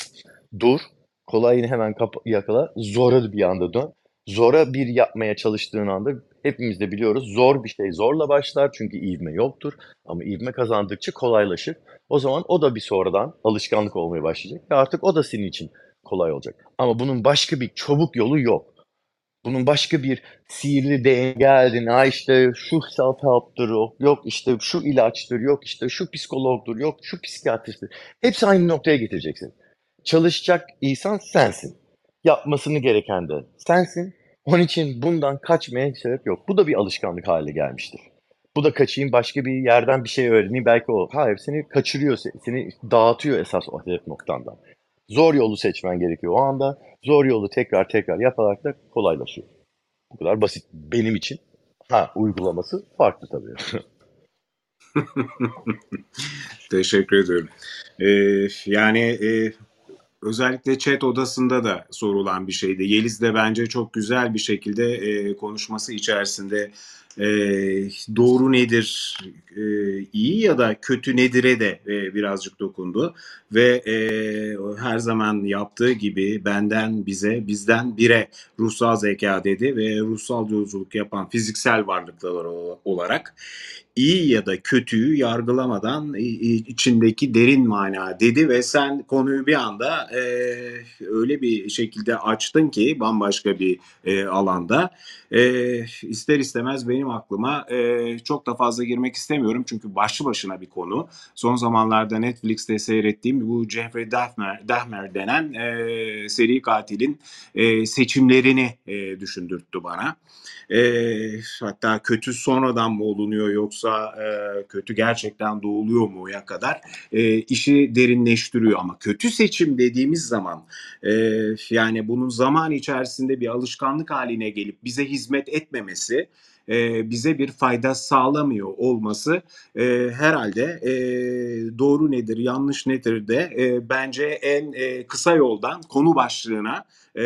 Dur. Kolayını hemen yakala. Zora bir anda dön. Zora bir yapmaya çalıştığın anda hepimiz de biliyoruz zor bir şey zorla başlar çünkü ivme yoktur. Ama ivme kazandıkça kolaylaşır. O zaman o da bir sonradan alışkanlık olmaya başlayacak ve artık o da senin için kolay olacak. Ama bunun başka bir çabuk yolu yok. Bunun başka bir sihirli dengeldin. Ha işte şu self help'tır, yok işte şu ilaçtır, yok işte şu psikologdur, yok şu psikiyatristtir. Hepsi aynı noktaya getireceksin. Çalışacak insan sensin. Yapmasını gereken de sensin. Onun için bundan kaçmaya sebep yok. Bu da bir alışkanlık haline gelmiştir. Bu da kaçayım başka bir yerden bir şey öğreneyim belki o. Hayır seni kaçırıyor, seni dağıtıyor esas o hedef noktandan. Zor yolu seçmen gerekiyor o anda. Zor yolu tekrar tekrar yaparak da kolaylaşıyor. Bu kadar basit benim için. Ha uygulaması farklı tabii. *laughs* Teşekkür ediyorum. Ee, yani e, özellikle chat odasında da sorulan bir şeydi. Yeliz de bence çok güzel bir şekilde e, konuşması içerisinde e, doğru nedir, e, iyi ya da kötü nedire de e, birazcık dokundu. Ve e, her zaman yaptığı gibi benden bize, bizden bire ruhsal zeka dedi ve ruhsal yolculuk yapan fiziksel varlıklar olarak iyi ya da kötüyü yargılamadan içindeki derin mana dedi ve sen konuyu bir anda e, öyle bir şekilde açtın ki bambaşka bir e, alanda e, ister istemez benim aklıma e, çok da fazla girmek istemiyorum çünkü başlı başına bir konu. Son zamanlarda Netflix'te seyrettiğim bu Jeffrey Dahmer, Dahmer denen e, seri katilin e, seçimlerini e, düşündürttü bana. E, hatta kötü sonradan mı olunuyor yoksa e, kötü gerçekten doğuluyor mu ya kadar e, işi derinleştiriyor. Ama kötü seçim dediğimiz zaman e, yani bunun zaman içerisinde bir alışkanlık haline gelip bize hizmet etmemesi e, bize bir fayda sağlamıyor olması e, herhalde e, doğru nedir yanlış nedir de e, bence en e, kısa yoldan konu başlığına e,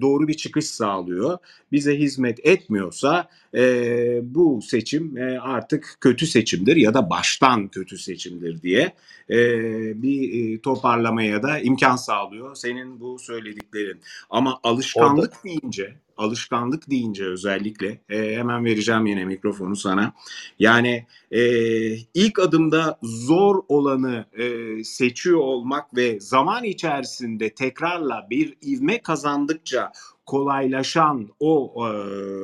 doğru bir çıkış sağlıyor. Bize hizmet etmiyorsa e, bu seçim e, artık kötü seçimdir ya da baştan kötü seçimdir diye e, bir e, toparlamaya da imkan sağlıyor senin bu söylediklerin. Ama alışkanlık Orada deyince alışkanlık deyince özellikle e, hemen vereceğim yine mikrofonu sana. Yani e, ilk adımda zor olanı e, seçiyor olmak ve zaman içerisinde tekrarla bir ivme kazandıkça kolaylaşan o e,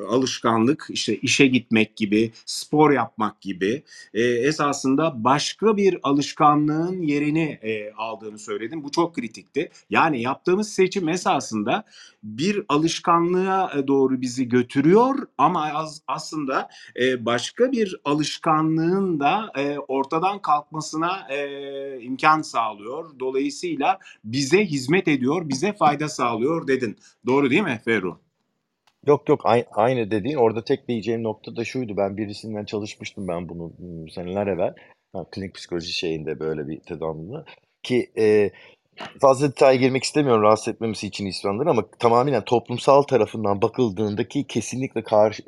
alışkanlık işte işe gitmek gibi, spor yapmak gibi e, esasında başka bir alışkanlığın yerini e, aldığını söyledim. Bu çok kritikti. Yani yaptığımız seçim esasında bir alışkanlığa doğru bizi götürüyor ama az, aslında e, başka bir alışkanlığın da e, ortadan kalkmasına e, imkan sağlıyor. Dolayısıyla bize hizmet ediyor, bize fayda sağlıyor dedin. Doğru değil mi Ferru? Yok yok aynı, dediğin orada tek diyeceğim nokta da şuydu. Ben birisinden çalışmıştım ben bunu hmm, seneler evvel. Ha, klinik psikoloji şeyinde böyle bir tedavimde. Ki e, fazla detaya girmek istemiyorum rahatsız etmemesi için insanların ama tamamen toplumsal tarafından bakıldığında ki kesinlikle karşı,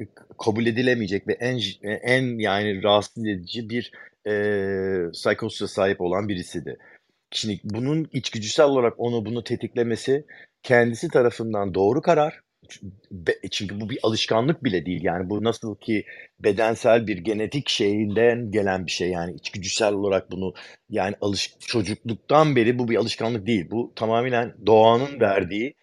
kabul edilemeyecek ve en en yani rahatsız edici bir e, psikosise sahip olan birisiydi. Şimdi bunun içgüdüsel olarak onu bunu tetiklemesi kendisi tarafından doğru karar. Çünkü bu bir alışkanlık bile değil. Yani bu nasıl ki bedensel bir genetik şeyinden gelen bir şey. Yani içgüdüsel olarak bunu yani alış çocukluktan beri bu bir alışkanlık değil. Bu tamamen doğanın verdiği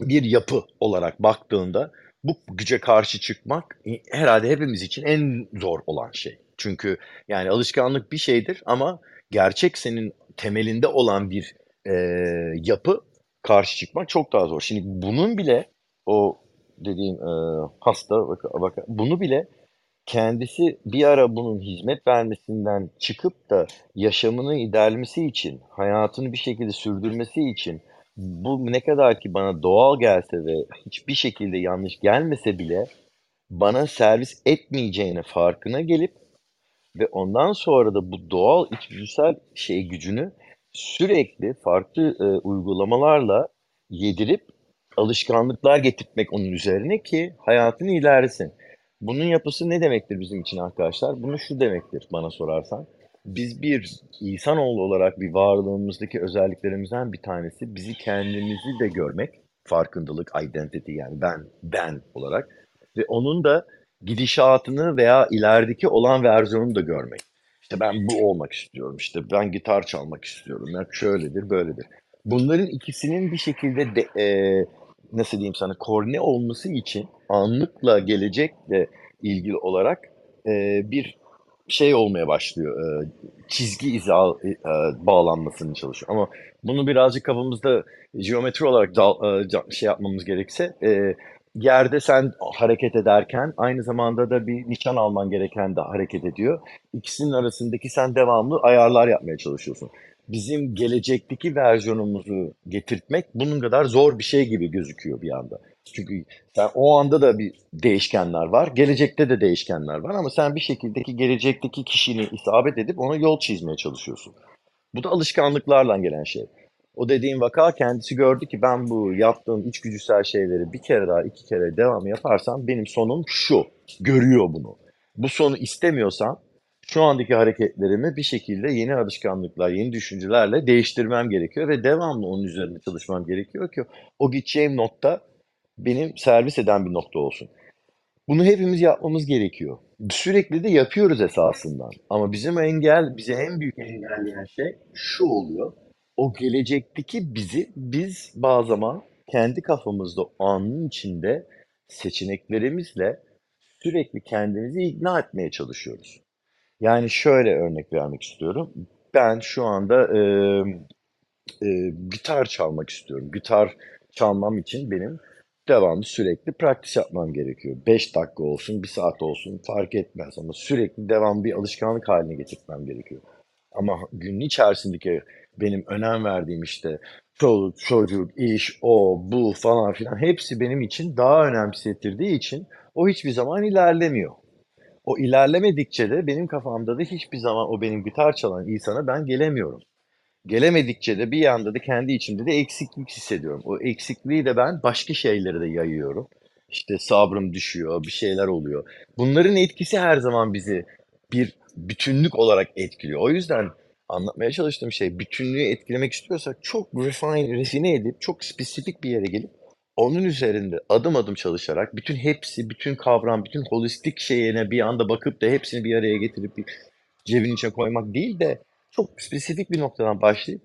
bir yapı olarak baktığında bu güce karşı çıkmak herhalde hepimiz için en zor olan şey. Çünkü yani alışkanlık bir şeydir ama gerçek senin temelinde olan bir e, yapı karşı çıkmak çok daha zor. Şimdi bunun bile o dediğim e, hasta bak, bak, bunu bile kendisi bir ara bunun hizmet vermesinden çıkıp da yaşamını ilerlemesi için, hayatını bir şekilde sürdürmesi için bu ne kadar ki bana doğal gelse ve hiçbir şekilde yanlış gelmese bile bana servis etmeyeceğine farkına gelip ve ondan sonra da bu doğal içgüdüsel şey gücünü sürekli farklı e, uygulamalarla yedirip alışkanlıklar getirtmek onun üzerine ki hayatını ilerlesin. Bunun yapısı ne demektir bizim için arkadaşlar? Bunu şu demektir bana sorarsan. Biz bir insanoğlu olarak bir varlığımızdaki özelliklerimizden bir tanesi bizi kendimizi de görmek. Farkındalık, identity yani ben, ben olarak. Ve onun da gidişatını veya ilerideki olan versiyonunu da görmek. İşte ben bu olmak istiyorum, işte ben gitar çalmak istiyorum, ben şöyledir, böyledir. Bunların ikisinin bir şekilde de, e, nasıl diyeyim sana koordine olması için anlıkla gelecekle ilgili olarak e, bir şey olmaya başlıyor. E, çizgi izi al, e, bağlanmasını çalışıyor. Ama bunu birazcık kafamızda geometri olarak dal, e, şey yapmamız gerekse e, yerde sen hareket ederken aynı zamanda da bir nişan alman gereken de hareket ediyor. İkisinin arasındaki sen devamlı ayarlar yapmaya çalışıyorsun. Bizim gelecekteki versiyonumuzu getirtmek bunun kadar zor bir şey gibi gözüküyor bir anda. Çünkü sen o anda da bir değişkenler var, gelecekte de değişkenler var ama sen bir şekildeki gelecekteki kişini isabet edip ona yol çizmeye çalışıyorsun. Bu da alışkanlıklarla gelen şey. O dediğim vaka kendisi gördü ki ben bu yaptığım içgüdüsel şeyleri bir kere daha iki kere devam yaparsam benim sonum şu. Görüyor bunu. Bu sonu istemiyorsam şu andaki hareketlerimi bir şekilde yeni alışkanlıklar, yeni düşüncelerle değiştirmem gerekiyor ve devamlı onun üzerinde çalışmam gerekiyor ki o gideceğim nokta benim servis eden bir nokta olsun. Bunu hepimiz yapmamız gerekiyor. Sürekli de yapıyoruz esasından. Ama bizim engel, bize en büyük engelleyen şey şu oluyor. O gelecekteki bizi biz bazı zaman kendi kafamızda anın içinde seçeneklerimizle sürekli kendimizi ikna etmeye çalışıyoruz. Yani şöyle örnek vermek istiyorum. Ben şu anda e, e, gitar çalmak istiyorum. Gitar çalmam için benim devamlı sürekli praktis yapmam gerekiyor. 5 dakika olsun, 1 saat olsun fark etmez ama sürekli devam bir alışkanlık haline getirmem gerekiyor. Ama günün içerisindeki benim önem verdiğim işte çoluk, çocuk, iş, o, bu falan filan hepsi benim için daha önemsetirdiği için o hiçbir zaman ilerlemiyor. O ilerlemedikçe de benim kafamda da hiçbir zaman o benim gitar çalan insana ben gelemiyorum. Gelemedikçe de bir yanda da kendi içimde de eksiklik hissediyorum. O eksikliği de ben başka şeylere de yayıyorum. İşte sabrım düşüyor, bir şeyler oluyor. Bunların etkisi her zaman bizi bir bütünlük olarak etkiliyor. O yüzden anlatmaya çalıştığım şey bütünlüğü etkilemek istiyorsak çok refine, refine edip çok spesifik bir yere gelip onun üzerinde adım adım çalışarak bütün hepsi, bütün kavram, bütün holistik şeyine bir anda bakıp da hepsini bir araya getirip bir cebin içine koymak değil de çok spesifik bir noktadan başlayıp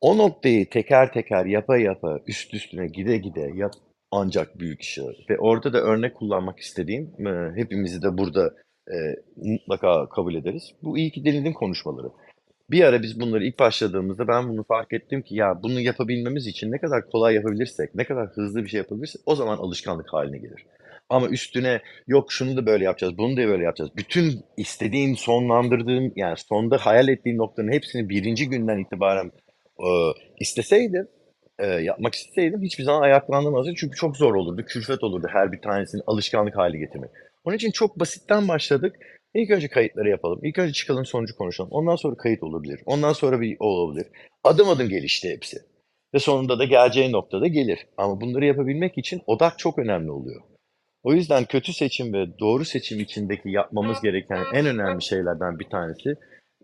o noktayı teker teker yapa yapa üst üstüne gide gide yap ancak büyük iş olur. Ve orada da örnek kullanmak istediğim hepimizi de burada e, mutlaka kabul ederiz. Bu iyi ki denedin konuşmaları. Bir ara biz bunları ilk başladığımızda ben bunu fark ettim ki ya bunu yapabilmemiz için ne kadar kolay yapabilirsek, ne kadar hızlı bir şey yapabilirsek o zaman alışkanlık haline gelir. Ama üstüne yok şunu da böyle yapacağız, bunu da böyle yapacağız. Bütün istediğin, sonlandırdığın yani sonda hayal ettiğin noktanın hepsini birinci günden itibaren e, isteseydim, e, yapmak isteseydim hiçbir zaman ayaklandırmazdım. Çünkü çok zor olurdu, külfet olurdu her bir tanesini alışkanlık hale getirmek. Onun için çok basitten başladık. İlk önce kayıtları yapalım. İlk önce çıkalım sonucu konuşalım. Ondan sonra kayıt olabilir. Ondan sonra bir olabilir. Adım adım gelişti hepsi. Ve sonunda da geleceği noktada gelir. Ama bunları yapabilmek için odak çok önemli oluyor. O yüzden kötü seçim ve doğru seçim içindeki yapmamız gereken en önemli şeylerden bir tanesi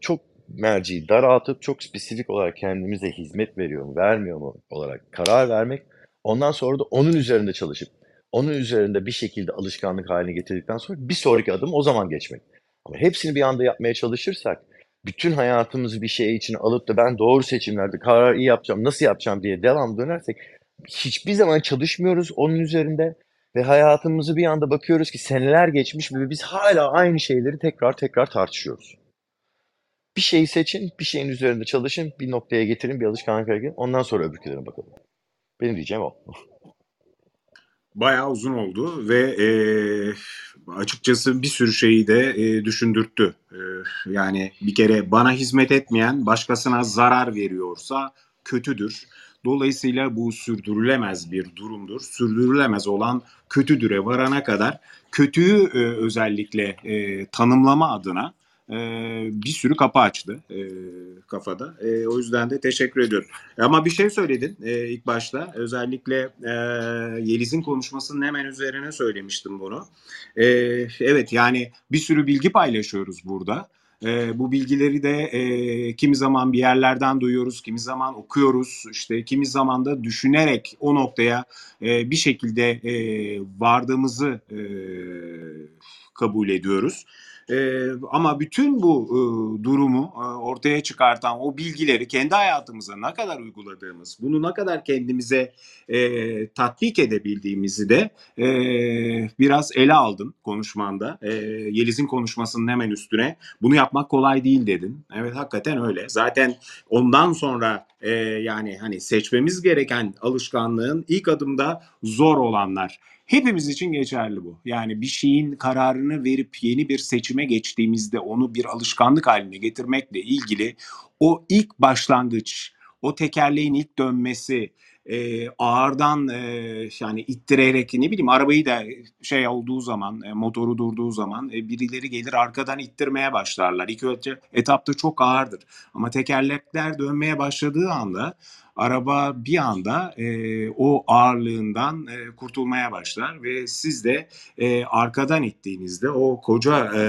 çok merciyi daraltıp çok spesifik olarak kendimize hizmet veriyor mu, vermiyor mu olarak karar vermek. Ondan sonra da onun üzerinde çalışıp onun üzerinde bir şekilde alışkanlık haline getirdikten sonra bir sonraki adım o zaman geçmek. Ama hepsini bir anda yapmaya çalışırsak bütün hayatımızı bir şey için alıp da ben doğru seçimlerde karar iyi yapacağım, nasıl yapacağım diye devam dönersek hiçbir zaman çalışmıyoruz onun üzerinde ve hayatımızı bir anda bakıyoruz ki seneler geçmiş ve biz hala aynı şeyleri tekrar tekrar tartışıyoruz. Bir şeyi seçin, bir şeyin üzerinde çalışın, bir noktaya getirin, bir alışkanlık getirin. Ondan sonra öbürkülerine bakalım. Benim diyeceğim o. *laughs* Bayağı uzun oldu ve e, açıkçası bir sürü şeyi de e, düşündürttü. E, yani bir kere bana hizmet etmeyen başkasına zarar veriyorsa kötüdür. Dolayısıyla bu sürdürülemez bir durumdur. Sürdürülemez olan kötüdüre varana kadar kötüyü e, özellikle e, tanımlama adına e, bir sürü kapı açtı e, kafada. E, o yüzden de teşekkür ediyorum. Ama bir şey söyledin e, ilk başta. Özellikle e, Yeliz'in konuşmasının hemen üzerine söylemiştim bunu. E, evet yani bir sürü bilgi paylaşıyoruz burada. E, bu bilgileri de e, kimi zaman bir yerlerden duyuyoruz, kimi zaman okuyoruz, işte kimi zaman da düşünerek o noktaya e, bir şekilde e, vardığımızı e, kabul ediyoruz. E, ama bütün bu e, durumu e, ortaya çıkartan o bilgileri kendi hayatımıza ne kadar uyguladığımız, bunu ne kadar kendimize e, tatbik edebildiğimizi de e, biraz ele aldın konuşmanda. E, Yeliz'in konuşmasının hemen üstüne bunu yapmak kolay değil dedin. Evet hakikaten öyle. Zaten ondan sonra e, yani hani seçmemiz gereken alışkanlığın ilk adımda zor olanlar. Hepimiz için geçerli bu. Yani bir şeyin kararını verip yeni bir seçime geçtiğimizde onu bir alışkanlık haline getirmekle ilgili o ilk başlangıç, o tekerleğin ilk dönmesi, e, ağırdan e, yani ittirerek ne bileyim arabayı da şey olduğu zaman e, motoru durduğu zaman e, birileri gelir arkadan ittirmeye başlarlar. İlk önce etapta çok ağırdır ama tekerlekler dönmeye başladığı anda araba bir anda e, o ağırlığından e, kurtulmaya başlar ve siz de e, arkadan ittiğinizde o koca e,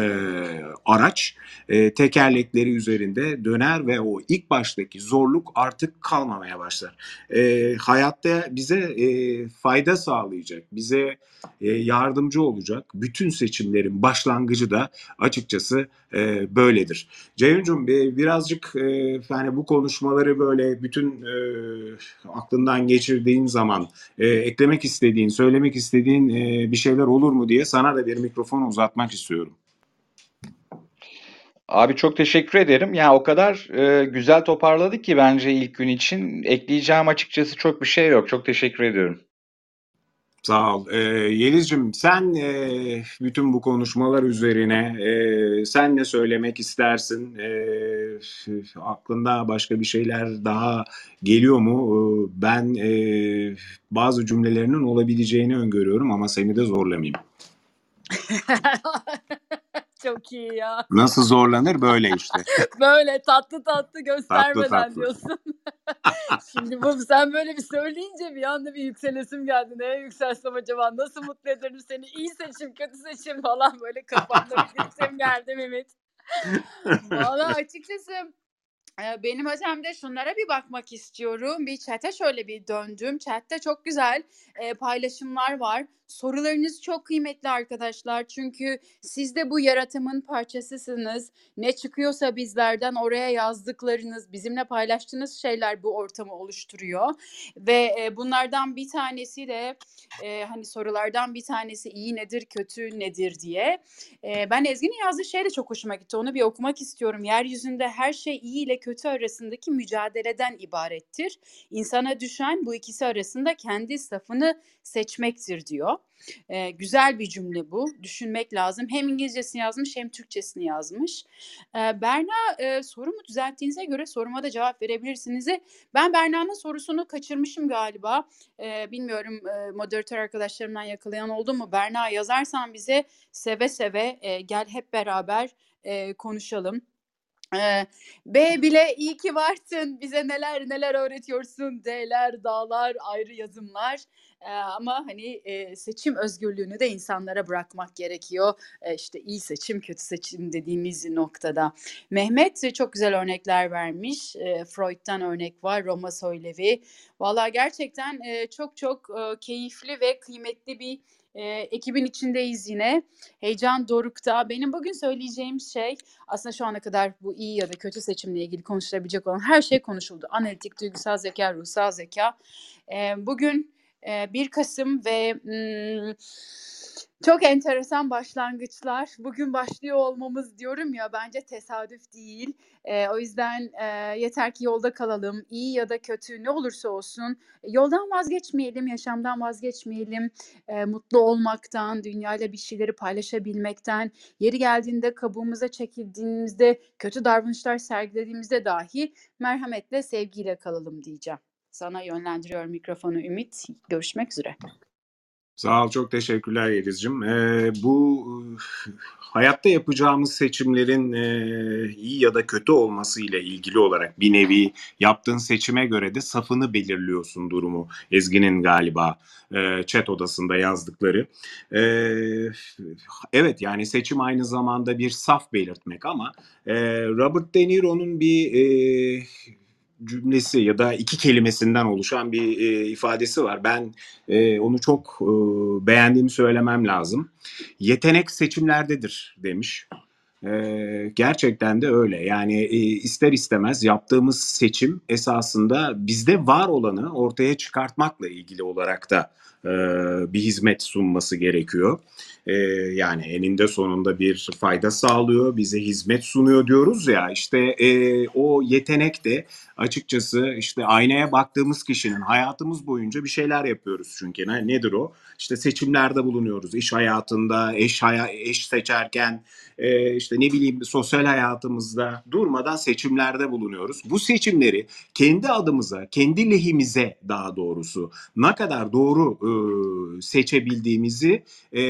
araç e, tekerlekleri üzerinde döner ve o ilk baştaki zorluk artık kalmamaya başlar. E, hayatta bize e, fayda sağlayacak, bize e, yardımcı olacak bütün seçimlerin başlangıcı da açıkçası e, böyledir. Ceyhun'cum e, birazcık e, yani bu konuşmaları böyle bütün e, aklından geçirdiğin zaman e, eklemek istediğin, söylemek istediğin e, bir şeyler olur mu diye sana da bir mikrofon uzatmak istiyorum. Abi çok teşekkür ederim. Ya o kadar e, güzel toparladık ki bence ilk gün için. Ekleyeceğim açıkçası çok bir şey yok. Çok teşekkür ediyorum. Sağ ol. Ee, Yeliz'cim sen e, bütün bu konuşmalar üzerine e, sen ne söylemek istersin? E, aklında başka bir şeyler daha geliyor mu? E, Ben e, bazı cümlelerinin olabileceğini öngörüyorum ama seni de zorlamayayım. *laughs* Çok iyi ya. Nasıl zorlanır? Böyle işte. *laughs* Böyle tatlı tatlı göstermeden tatlı. diyorsun. *laughs* Şimdi bu sen böyle bir söyleyince bir anda bir yükselesim geldi. Neye yükselsem acaba? Nasıl mutlu ederim seni? İyi seçim, kötü seçim falan böyle kafamda bir seçim geldi Mehmet. *laughs* Valla açıkçası e, benim özelimde şunlara bir bakmak istiyorum. Bir chat'e şöyle bir döndüm. Chat'te çok güzel e, paylaşımlar var. Sorularınız çok kıymetli arkadaşlar. Çünkü siz de bu yaratımın parçasısınız. Ne çıkıyorsa bizlerden oraya yazdıklarınız, bizimle paylaştığınız şeyler bu ortamı oluşturuyor. Ve e, bunlardan bir tanesi de e, hani sorulardan bir tanesi iyi nedir, kötü nedir diye. E, ben Ezgi'nin yazdığı şey de çok hoşuma gitti. Onu bir okumak istiyorum. Yeryüzünde her şey iyi ile kötü arasındaki mücadeleden ibarettir. İnsana düşen bu ikisi arasında kendi safını seçmektir diyor. Ee, güzel bir cümle bu. Düşünmek lazım. Hem İngilizcesini yazmış hem Türkçesini yazmış. Ee, Berna e, sorumu düzelttiğinize göre soruma da cevap verebilirsiniz. Ben Berna'nın sorusunu kaçırmışım galiba. Ee, bilmiyorum e, moderatör arkadaşlarımdan yakalayan oldu mu? Berna yazarsan bize seve seve e, gel hep beraber e, konuşalım. Ee, B bile iyi ki varsın. Bize neler neler öğretiyorsun. D'ler, dağlar, ayrı yazımlar. Ama hani e, seçim özgürlüğünü de insanlara bırakmak gerekiyor. E, işte iyi seçim, kötü seçim dediğimiz noktada. Mehmet çok güzel örnekler vermiş. E, Freud'dan örnek var, Roma Soylevi. Valla gerçekten e, çok çok e, keyifli ve kıymetli bir e, ekibin içindeyiz yine. Heyecan dorukta. Benim bugün söyleyeceğim şey aslında şu ana kadar bu iyi ya da kötü seçimle ilgili konuşulabilecek olan her şey konuşuldu. Analitik, duygusal zeka, ruhsal zeka. E, bugün e, 1 Kasım ve hmm, çok enteresan başlangıçlar. Bugün başlıyor olmamız diyorum ya bence tesadüf değil. E, o yüzden e, yeter ki yolda kalalım. İyi ya da kötü ne olursa olsun yoldan vazgeçmeyelim, yaşamdan vazgeçmeyelim. E, mutlu olmaktan, dünyayla bir şeyleri paylaşabilmekten, yeri geldiğinde kabuğumuza çekildiğimizde, kötü davranışlar sergilediğimizde dahi merhametle, sevgiyle kalalım diyeceğim. Sana yönlendiriyorum mikrofonu Ümit. Görüşmek üzere. Sağ ol, çok teşekkürler Yeliz'cim. Ee, bu hayatta yapacağımız seçimlerin e, iyi ya da kötü olması ile ilgili olarak bir nevi yaptığın seçime göre de safını belirliyorsun durumu. Ezgi'nin galiba e, chat odasında yazdıkları. E, evet yani seçim aynı zamanda bir saf belirtmek ama e, Robert De Niro'nun bir e, cümlesi ya da iki kelimesinden oluşan bir e, ifadesi var. Ben e, onu çok e, beğendiğimi söylemem lazım. Yetenek seçimlerdedir demiş. E, gerçekten de öyle. Yani e, ister istemez yaptığımız seçim esasında bizde var olanı ortaya çıkartmakla ilgili olarak da e, bir hizmet sunması gerekiyor. E, yani eninde sonunda bir fayda sağlıyor, bize hizmet sunuyor diyoruz ya işte e, o yetenek de açıkçası işte aynaya baktığımız kişinin hayatımız boyunca bir şeyler yapıyoruz çünkü ne, nedir o? İşte seçimlerde bulunuyoruz, iş hayatında, eş haya, eş seçerken, e, işte ne bileyim sosyal hayatımızda durmadan seçimlerde bulunuyoruz. Bu seçimleri kendi adımıza, kendi lehimize daha doğrusu ne kadar doğru e, seçebildiğimizi e,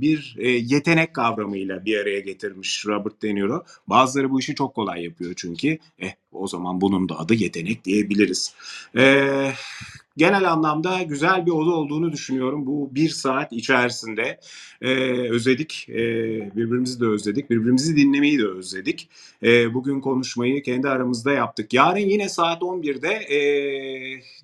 bir e, yetenek kavramıyla bir araya getirmiş Robert De Niro. Bazıları bu işi çok kolay yapıyor çünkü. Eh o zaman bunun da adı yetenek diyebiliriz. E, genel anlamda güzel bir oda olduğunu düşünüyorum. Bu bir saat içerisinde e, özledik, e, birbirimizi de özledik, birbirimizi dinlemeyi de özledik. E, bugün konuşmayı kendi aramızda yaptık. Yarın yine saat 11'de e,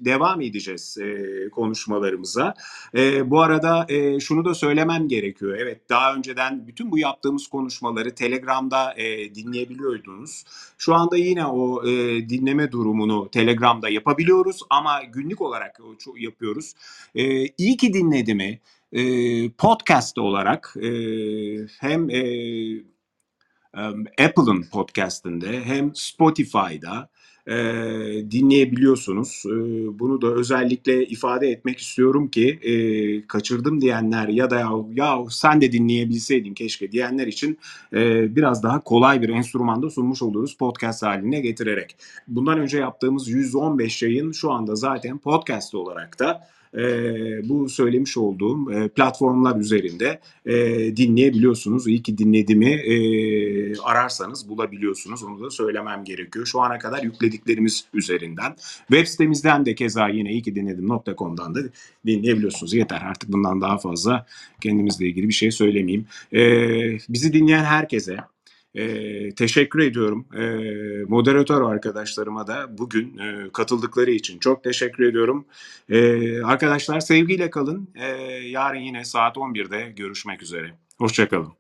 devam edeceğiz e, konuşmalarımıza. E, bu arada e, şunu da söylemem gerekiyor. Evet daha önceden bütün bu yaptığımız konuşmaları Telegram'da e, dinleyebiliyordunuz. Şu anda yine o e, dinleme durumunu Telegram'da yapabiliyoruz ama günlük olarak çok yapıyoruz. E, iyi ki dinledimi e, podcast olarak e, hem e, Apple'ın podcastinde hem Spotify'da e, dinleyebiliyorsunuz. E, bunu da özellikle ifade etmek istiyorum ki e, kaçırdım diyenler ya da ya, ya sen de dinleyebilseydin keşke diyenler için e, biraz daha kolay bir enstrümanda sunmuş oluruz podcast haline getirerek. Bundan önce yaptığımız 115 yayın şu anda zaten podcast olarak da e, bu söylemiş olduğum e, platformlar üzerinde e, dinleyebiliyorsunuz. İyi ki dinlediğimi e, ararsanız bulabiliyorsunuz. Onu da söylemem gerekiyor. Şu ana kadar yüklediklerimiz üzerinden. Web sitemizden de keza yine iyi ki dinledim.com'dan da dinleyebiliyorsunuz. Yeter artık bundan daha fazla kendimizle ilgili bir şey söylemeyeyim. E, bizi dinleyen herkese e, teşekkür ediyorum. E, moderatör arkadaşlarıma da bugün e, katıldıkları için çok teşekkür ediyorum. E, arkadaşlar sevgiyle kalın. E, yarın yine saat 11'de görüşmek üzere. Hoşçakalın.